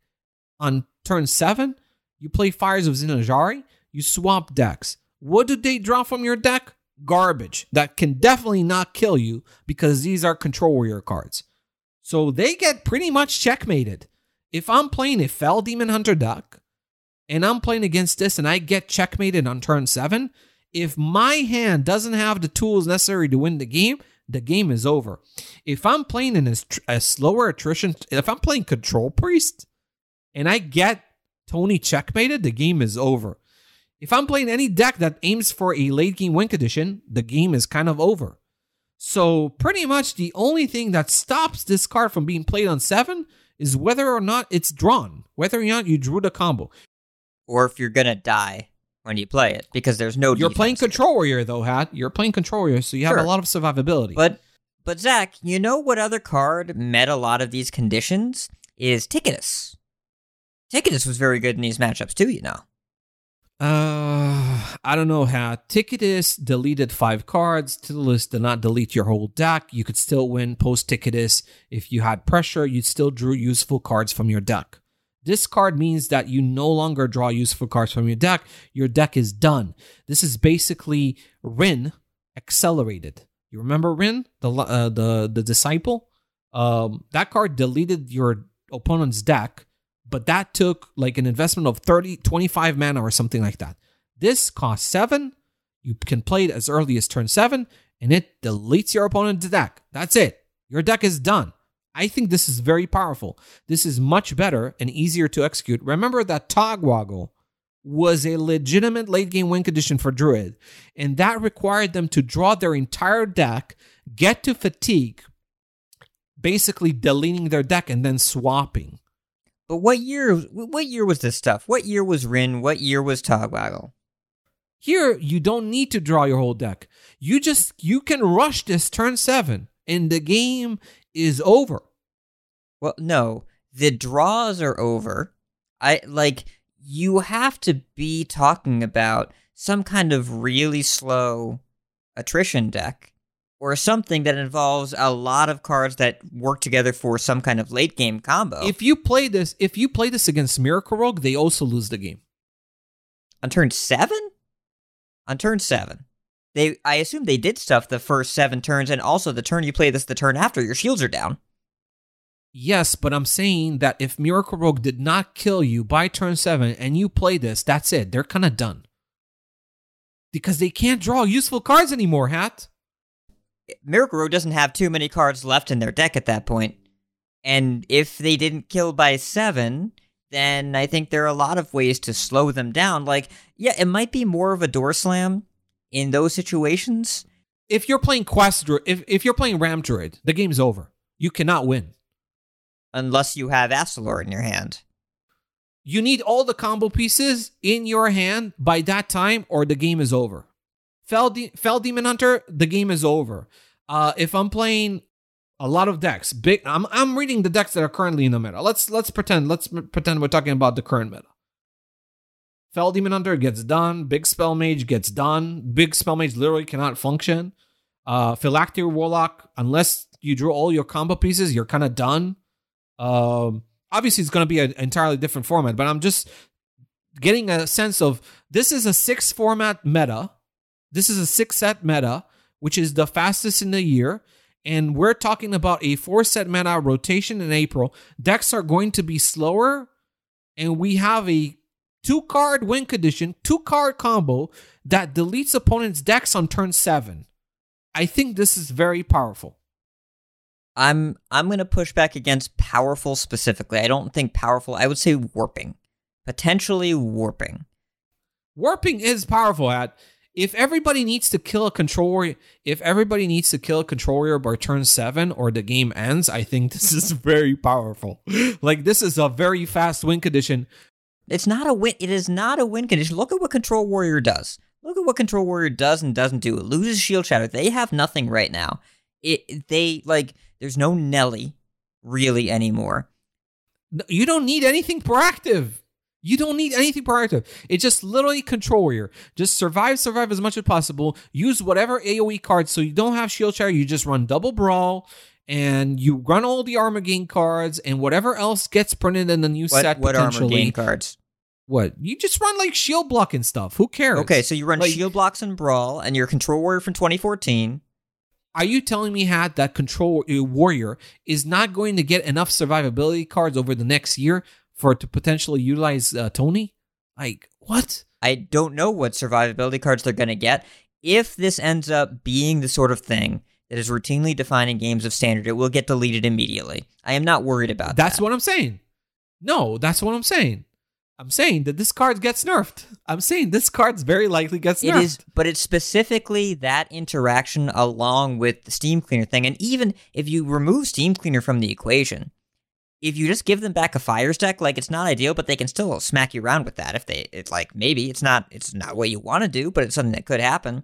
on turn seven. You play Fires of Zinajari. You swap decks. What do they draw from your deck? Garbage that can definitely not kill you because these are Control Warrior cards. So they get pretty much checkmated. If I'm playing a Fel Demon Hunter deck and I'm playing against this and I get checkmated on turn seven, if my hand doesn't have the tools necessary to win the game, the game is over. If I'm playing in a, a slower attrition, if I'm playing Control Priest and I get Tony checkmated, the game is over. If I'm playing any deck that aims for a late game win condition, the game is kind of over. So, pretty much the only thing that stops this card from being played on seven is whether or not it's drawn, whether or not you drew the combo. Or if you're to die when you play it, because there's no You're playing. Control Warrior, though, Hat. You're playing Control Warrior, so you have Sure. a lot of survivability. But, but Zach, you know what other card met a lot of these conditions? Is Ticketus. Ticketus was very good in these matchups too, you know. Uh, I don't know how. Ticketus deleted five cards. Ticketus did not delete your whole deck. You could still win post Ticketus. If you had pressure, you still drew useful cards from your deck. This card means that you no longer draw useful cards from your deck. Your deck is done. This is basically Rin accelerated. You remember Rin, the uh, the the disciple? Um, that card deleted your opponent's deck but that took like an investment of 30 25 mana or something like that. This costs 7 you can play it as early as turn 7 and it deletes your opponent's deck. That's it. Your deck is done. I think this is very powerful. This is much better and easier to execute. Remember that togwaggle was a legitimate late game win condition for druid and that required them to draw their entire deck get to fatigue basically deleting their deck and then swapping But what year? What year was this stuff? What year was Rin? What year was Togwaggle? Here, you don't need to draw your whole deck. You just you can rush this turn seven, and the game is over. Well, no, the draws are over. I like you have to be talking about some kind of really slow attrition deck or something that involves a lot of cards that work together for some kind of late game combo. If you play this, if you play this against Miracle Rogue, they also lose the game. on turn 7? On turn 7. They I assume they did stuff the first 7 turns and also the turn you play this the turn after your shields are down. Yes, but I'm saying that if Miracle Rogue did not kill you by turn seven and you play this, that's it. They're kind of done. Because they can't draw useful cards anymore, Hat. Miracle doesn't have too many cards left in their deck at that point. And if they didn't kill by seven, then I think there are a lot of ways to slow them down. Like, yeah, it might be more of a door slam in those situations, If you're playing Quest, Dro- if if you're playing Ramp Druid, the game's over. You cannot win. unless you have Astalor in your hand. You need all the combo pieces in your hand by that time, or the game is over. Fel, De- Fel Demon Hunter, the game is over. Uh, if I'm playing a lot of decks, big, I'm I'm reading the decks that are currently in the meta. Let's let's pretend let's pretend we're talking about the current meta. Fel Demon Hunter gets done. Big Spell Mage gets done. Big Spell Mage literally cannot function. Uh, Phylactery Warlock, unless you draw all your combo pieces, you're kind of done. Um, obviously, it's going to be an entirely different format, but I'm just getting a sense of this is a six format meta. This is a six set meta, which is the fastest in the year. And we're talking about a four set meta rotation in April. Decks are going to be slower, and we have a two card win condition, two card combo that deletes opponent's decks on turn seven. I think this is very powerful. I'm I'm gonna push back against powerful specifically. I don't think powerful. I would say warping, potentially warping. Warping is powerful at if everybody needs to kill a control warrior, if everybody needs to kill a control warrior by turn seven or the game ends, I think this is very powerful. like this is a very fast win condition. It's not a win. It is not a win condition. Look at what Control Warrior does. Look at what Control Warrior does and doesn't do. It loses Shield Shatter. They have nothing right now. It they like. There's no Nelly really anymore. You don't need anything proactive. You don't need anything proactive. It's just literally control warrior. Just survive, survive as much as possible. Use whatever AoE cards. So you don't have shield shatter. You just run double brawl, and you run all the armor gain cards, and whatever else gets printed in the new What set what armor gain cards? What? You just run like shield block and stuff. Who cares? Okay, so you run Like- Shield Blocks and Brawl, and you're Control Warrior from 2014. Are you telling me, Hat, that control uh, warrior is not going to get enough survivability cards over the next year for it to potentially utilize uh, Tony? Like what? I don't know what survivability cards they're going to get. If this ends up being the sort of thing that is routinely defined in games of standard, it will get deleted immediately. I am not worried about that. That's that. what I'm saying. No, that's what I'm saying. I'm saying that this card gets nerfed. I'm saying this card's very likely gets It nerfed. is, but it's specifically that interaction along with the Steam Cleaner thing. And even if you remove Steam Cleaner from the equation, if you just give them back a Fires deck, like it's not ideal, but they can still smack you around with that. If they, it's like maybe it's not, it's not what you want to do, but it's something that could happen.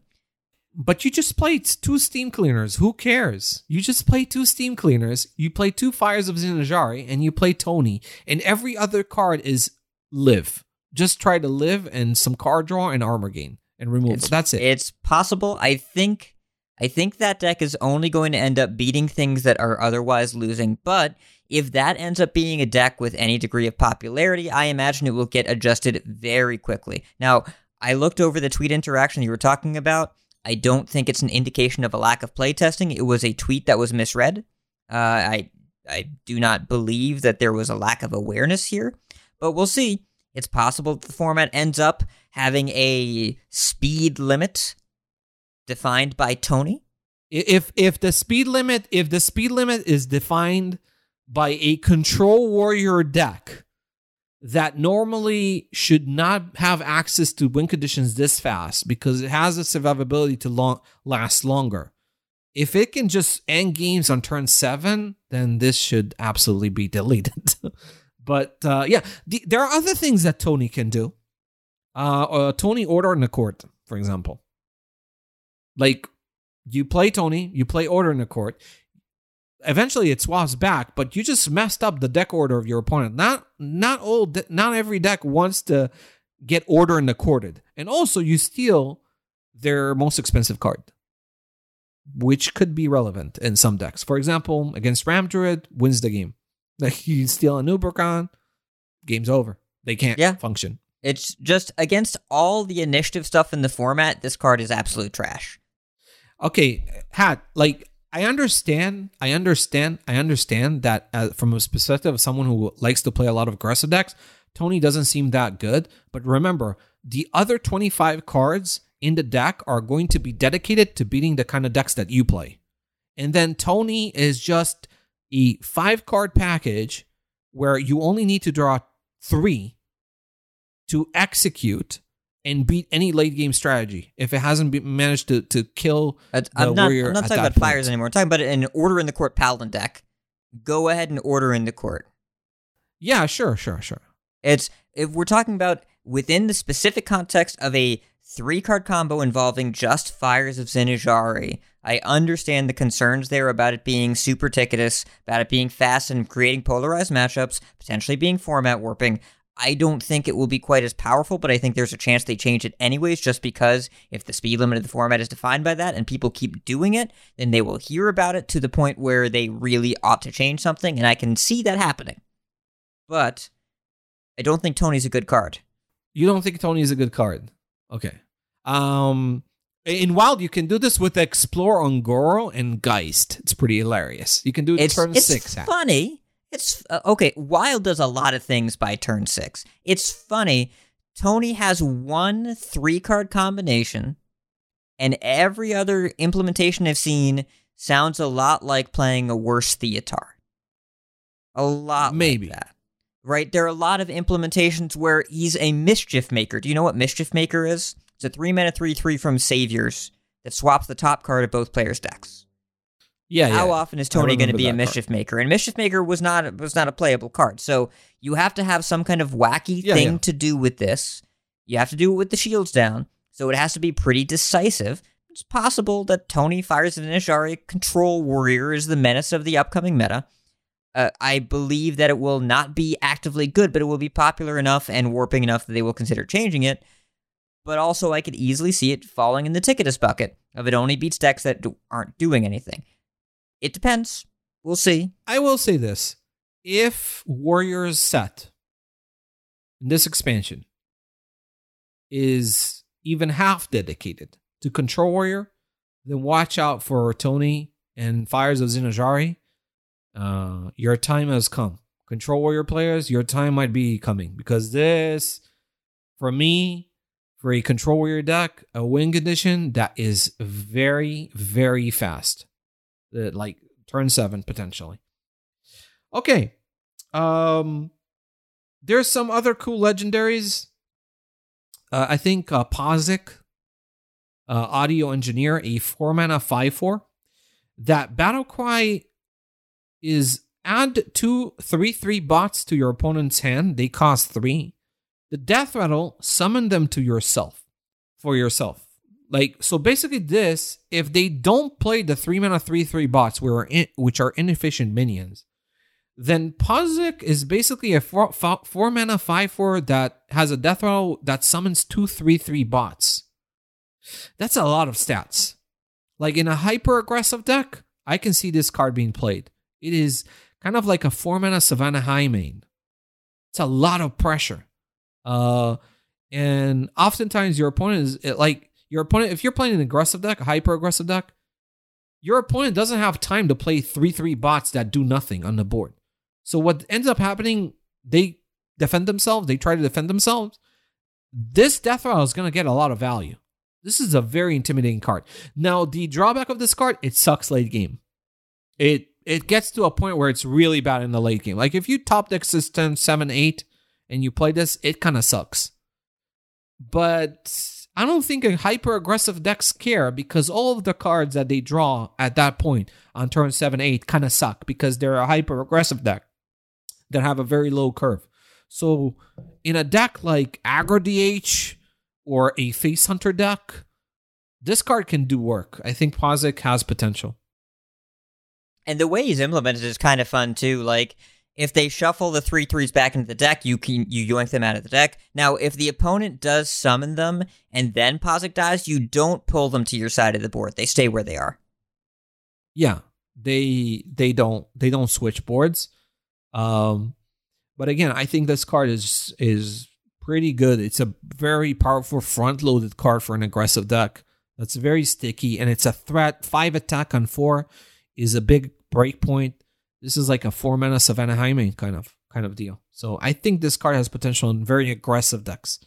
But you just play two Steam Cleaners. Who cares? You just play two Steam Cleaners. You play two Fires of Zin-Azshari, and you play Tony. And every other card is live. Just try to live and some card draw and armor gain and removal. It's- That's it. It's possible. I think I think that deck is only going to end up beating things that are otherwise losing, but if that ends up being a deck with any degree of popularity, I imagine it will get adjusted very quickly. Now, I looked over the tweet interaction you were talking about. I don't think it's an indication of a lack of playtesting. It was a tweet that was misread. Uh, I I do not believe that there was a lack of awareness here, but we'll see. It's possible the format ends up having a speed limit defined by Tony. if if the speed limit if the speed limit is defined by a control warrior deck that normally should not have access to win conditions this fast because it has a survivability to long, last longer. If it can just end games on turn seven, then this should absolutely be deleted. but uh, yeah, the, there are other things that Tony can do. Uh, uh, Tony order in the court, for example. Like you play Tony, you play order in the court. Eventually, it swaps back, but you just messed up the deck order of your opponent. Not not all de- not every deck wants to get order in the and also you steal their most expensive card, which could be relevant in some decks. For example, against Ramp Druid, wins the game. Like you steal a Nubricon, game's over. They can't Yeah. function. It's just against all the initiative stuff in the format, this card is absolute trash. okay hat like i understand i understand i understand that uh, from a perspective of someone who likes to play a lot of aggressive decks tony doesn't seem that good. But remember the other 25 cards in the deck are going to be dedicated to beating the kind of decks that you play. And then tony is just a five card package where you only need to draw three to execute and beat any late game strategy if it hasn't be, managed to to kill. The I'm not. warrior I'm not talking about fires anymore. I'm talking about an order in the court paladin deck. Go ahead and order in the court. Yeah, sure, sure, sure. It's if we're talking about within the specific context of a three card combo involving just fires of Zin-Azshari. I understand the concerns there about it being super Ticketus, about it being fast and creating polarized matchups, potentially being format warping. I don't think it will be quite as powerful, but I think there's a chance they change it anyways, just because if the speed limit of the format is defined by that and people keep doing it, then they will hear about it to the point where they really ought to change something, and I can see that happening. But I don't think Tony's a good card. You don't think Tony is a good card? Okay. Um, in Wild, you can do this with Explore Un'Goro and Geist. It's pretty hilarious. You can do it It's turn it's six. Funny. It's uh, okay. Wild does a lot of things by turn six. It's funny. Tony has one three card combination, and every other implementation I've seen sounds a lot like playing a worse Theotar. A lot, Maybe. like that. Right? There are a lot of implementations where he's a mischief maker. Do you know what mischief maker is? It's a three mana three three from Saviors that swaps the top card of both players' decks. Yeah, How yeah. often is Tony going to be a mischief maker? And mischief maker was not was not a playable card. So you have to have some kind of wacky Yeah, thing yeah. to do with this. You have to do it with the shields down. So it has to be pretty decisive. It's possible that Tony fires an Inishari control warrior is the menace of the upcoming meta. Uh, I believe that it will not be actively good, but it will be popular enough and warping enough that they will consider changing it. But also, I could easily see it falling in the ticketus bucket of it only beats decks that do- aren't doing anything. It depends. We'll see. I will say this: if Warriors set in this expansion is even half dedicated to Control Warrior, then watch out for Tony and Fires of Zin-Azshari. Uh, your time has come. Control Warrior players, your time might be coming because this, for me, for a Control Warrior deck, a wing condition that is very, very fast. Uh, like turn seven potentially. Okay. Um there's some other cool legendaries. Uh, I think uh Pozzik, uh, audio engineer, a four mana five four. That battle cry is add two three three bots to your opponent's hand. They cost three. The death rattle, summon them to yourself for yourself. Like so, basically, this if they don't play the three mana three three bots, which are in, which are inefficient minions, then Pozzik is basically a four, four, four mana five four that has a death rattle that summons two three three bots. That's a lot of stats. Like in a hyper aggressive deck, I can see this card being played. It is kind of like a four mana Savannah Highmane. It's a lot of pressure. Uh, and oftentimes your opponent is like your opponent. If you're playing an aggressive deck, a hyper aggressive deck, your opponent doesn't have time to play three three bots that do nothing on the board. So what ends up happening? They defend themselves. They try to defend themselves. This death rattle is going to get a lot of value. This is a very intimidating card. Now the drawback of this card, it sucks late game. It it gets to a point where it's really bad in the late game. Like if you top deck system 7, 8 and you play this, it kind of sucks. But I don't think a hyper aggressive decks care because all of the cards that they draw at that point on turn 7, 8 kind of suck because they're a hyper aggressive deck that have a very low curve. So in a deck like Aggro DH or a Face Hunter deck, this card can do work. I think Pozzik has potential. And the way he's implemented is kind of fun too. Like if they shuffle the three threes back into the deck, you can you yoink them out of the deck. Now, if the opponent does summon them and then Pozzik dies, you don't pull them to your side of the board. They stay where they are. Yeah, they they don't they don't switch boards. Um, but again, I think this card is is pretty good. It's a very powerful front loaded card for an aggressive deck. That's very sticky and it's a threat. Five attack on four is a big break point. This is like a four mana Savannah Highmane kind of kind of deal. So I think this card has potential in very aggressive decks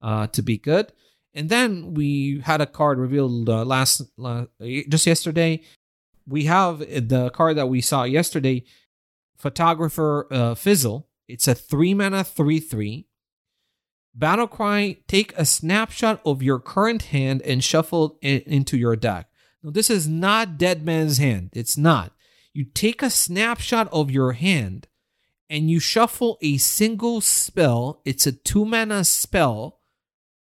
uh, to be good. And then we had a card revealed uh, last, la just yesterday. We have the card that we saw yesterday, Photographer uh, Fizzle. It's a three mana three three. Battlecry, take a snapshot of your current hand and shuffle it into your deck. Now, this is not Dead Man's Hand. It's not. You take a snapshot of your hand and you shuffle a single spell. It's a two mana spell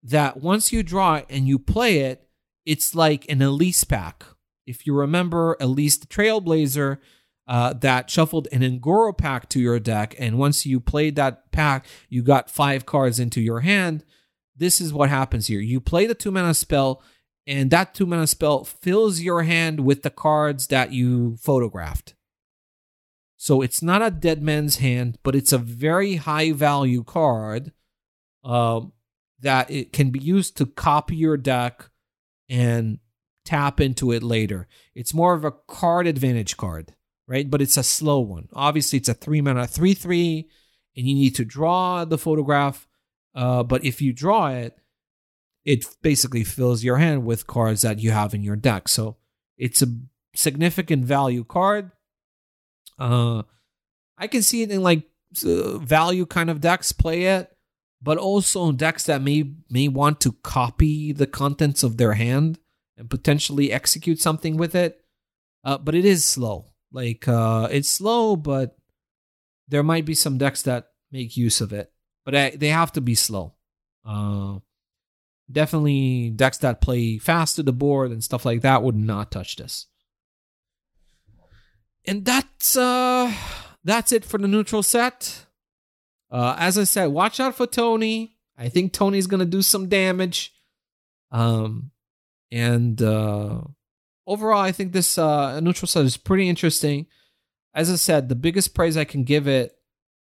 that once you draw it and you play it, it's like an Elise pack. If you remember Elise the Trailblazer, uh, that shuffled an Un'Goro pack to your deck, and once you played that pack, you got five cards into your hand. This is what happens here. You play the two mana spell, and that two mana spell fills your hand with the cards that you photographed. So it's not a dead man's hand, but it's a very high value card um, that it can be used to copy your deck and tap into it later. It's more of a card advantage card right? But it's a slow one. Obviously, it's a three mana three three, and you need to draw the photograph. Uh, but if you draw it, it basically fills your hand with cards that you have in your deck. So it's a significant value card. Uh, I can see it in like uh, value kind of decks play it, but also decks that may may want to copy the contents of their hand and potentially execute something with it. Uh, but it is slow. Like uh it's slow, but there might be some decks that make use of it, but I, they have to be slow. Uh, definitely decks that play fast to the board and stuff like that would not touch this. And that's uh that's it for the neutral set. Uh, as I said, watch out for Tony. I think Tony's gonna do some damage. Um, and uh, overall, I think this uh, neutral set is pretty interesting. As I said, the biggest praise I can give it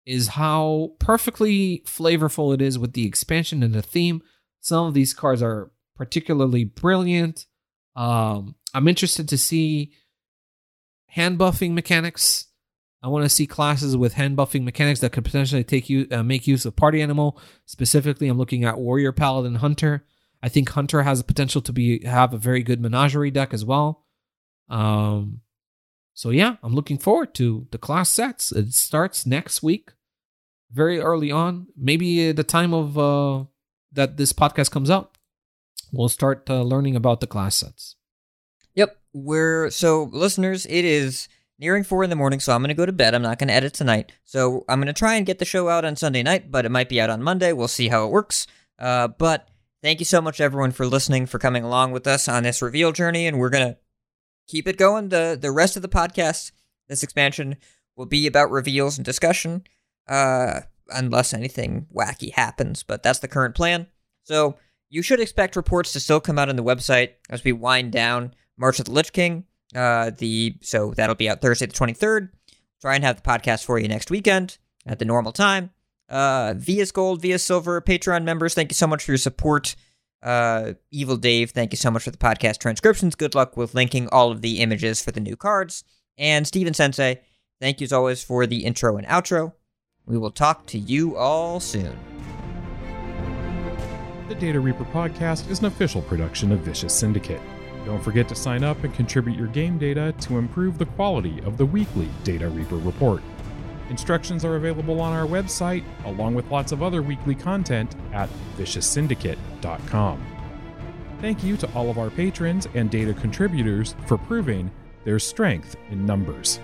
is how perfectly flavorful it is with the expansion and the theme. Some of these cards are particularly brilliant. Um, I'm interested to see hand buffing mechanics. I want to see classes with hand buffing mechanics that could potentially take you uh, make use of party animal. Specifically, I'm looking at warrior, paladin, hunter. I think Hunter has a potential to be have a very good menagerie deck as well. Um, so yeah, I'm looking forward to the class sets. It starts next week, very early on. Maybe at the time of uh, that this podcast comes out, we'll start uh, learning about the class sets. Yep, we're so listeners. It is nearing four in the morning, so I'm gonna go to bed. I'm not gonna edit tonight, so I'm gonna try and get the show out on Sunday night, but it might be out on Monday. We'll see how it works. Uh, but Thank you so much, everyone, for listening, for coming along with us on this reveal journey, and we're gonna keep it going. the The rest of the podcast, this expansion, will be about reveals and discussion, uh, unless anything wacky happens. But that's the current plan. So you should expect reports to still come out on the website as we wind down March of the Lich King. Uh, the so that'll be out Thursday the twenty third. Try and have the podcast for you next weekend at the normal time. Uh, via Gold, via Silver, Patreon members, thank you so much for your support. Uh, Evil Dave, thank you so much for the podcast transcriptions. Good luck with linking all of the images for the new cards. And Steven Sensei, thank you as always for the intro and outro. We will talk to you all soon. The Data Reaper podcast is an official production of Vicious Syndicate. Don't forget to sign up and contribute your game data to improve the quality of the weekly Data Reaper report. Instructions are available on our website, along with lots of other weekly content at vicioussyndicate.com. Thank you to all of our patrons and data contributors for proving their strength in numbers.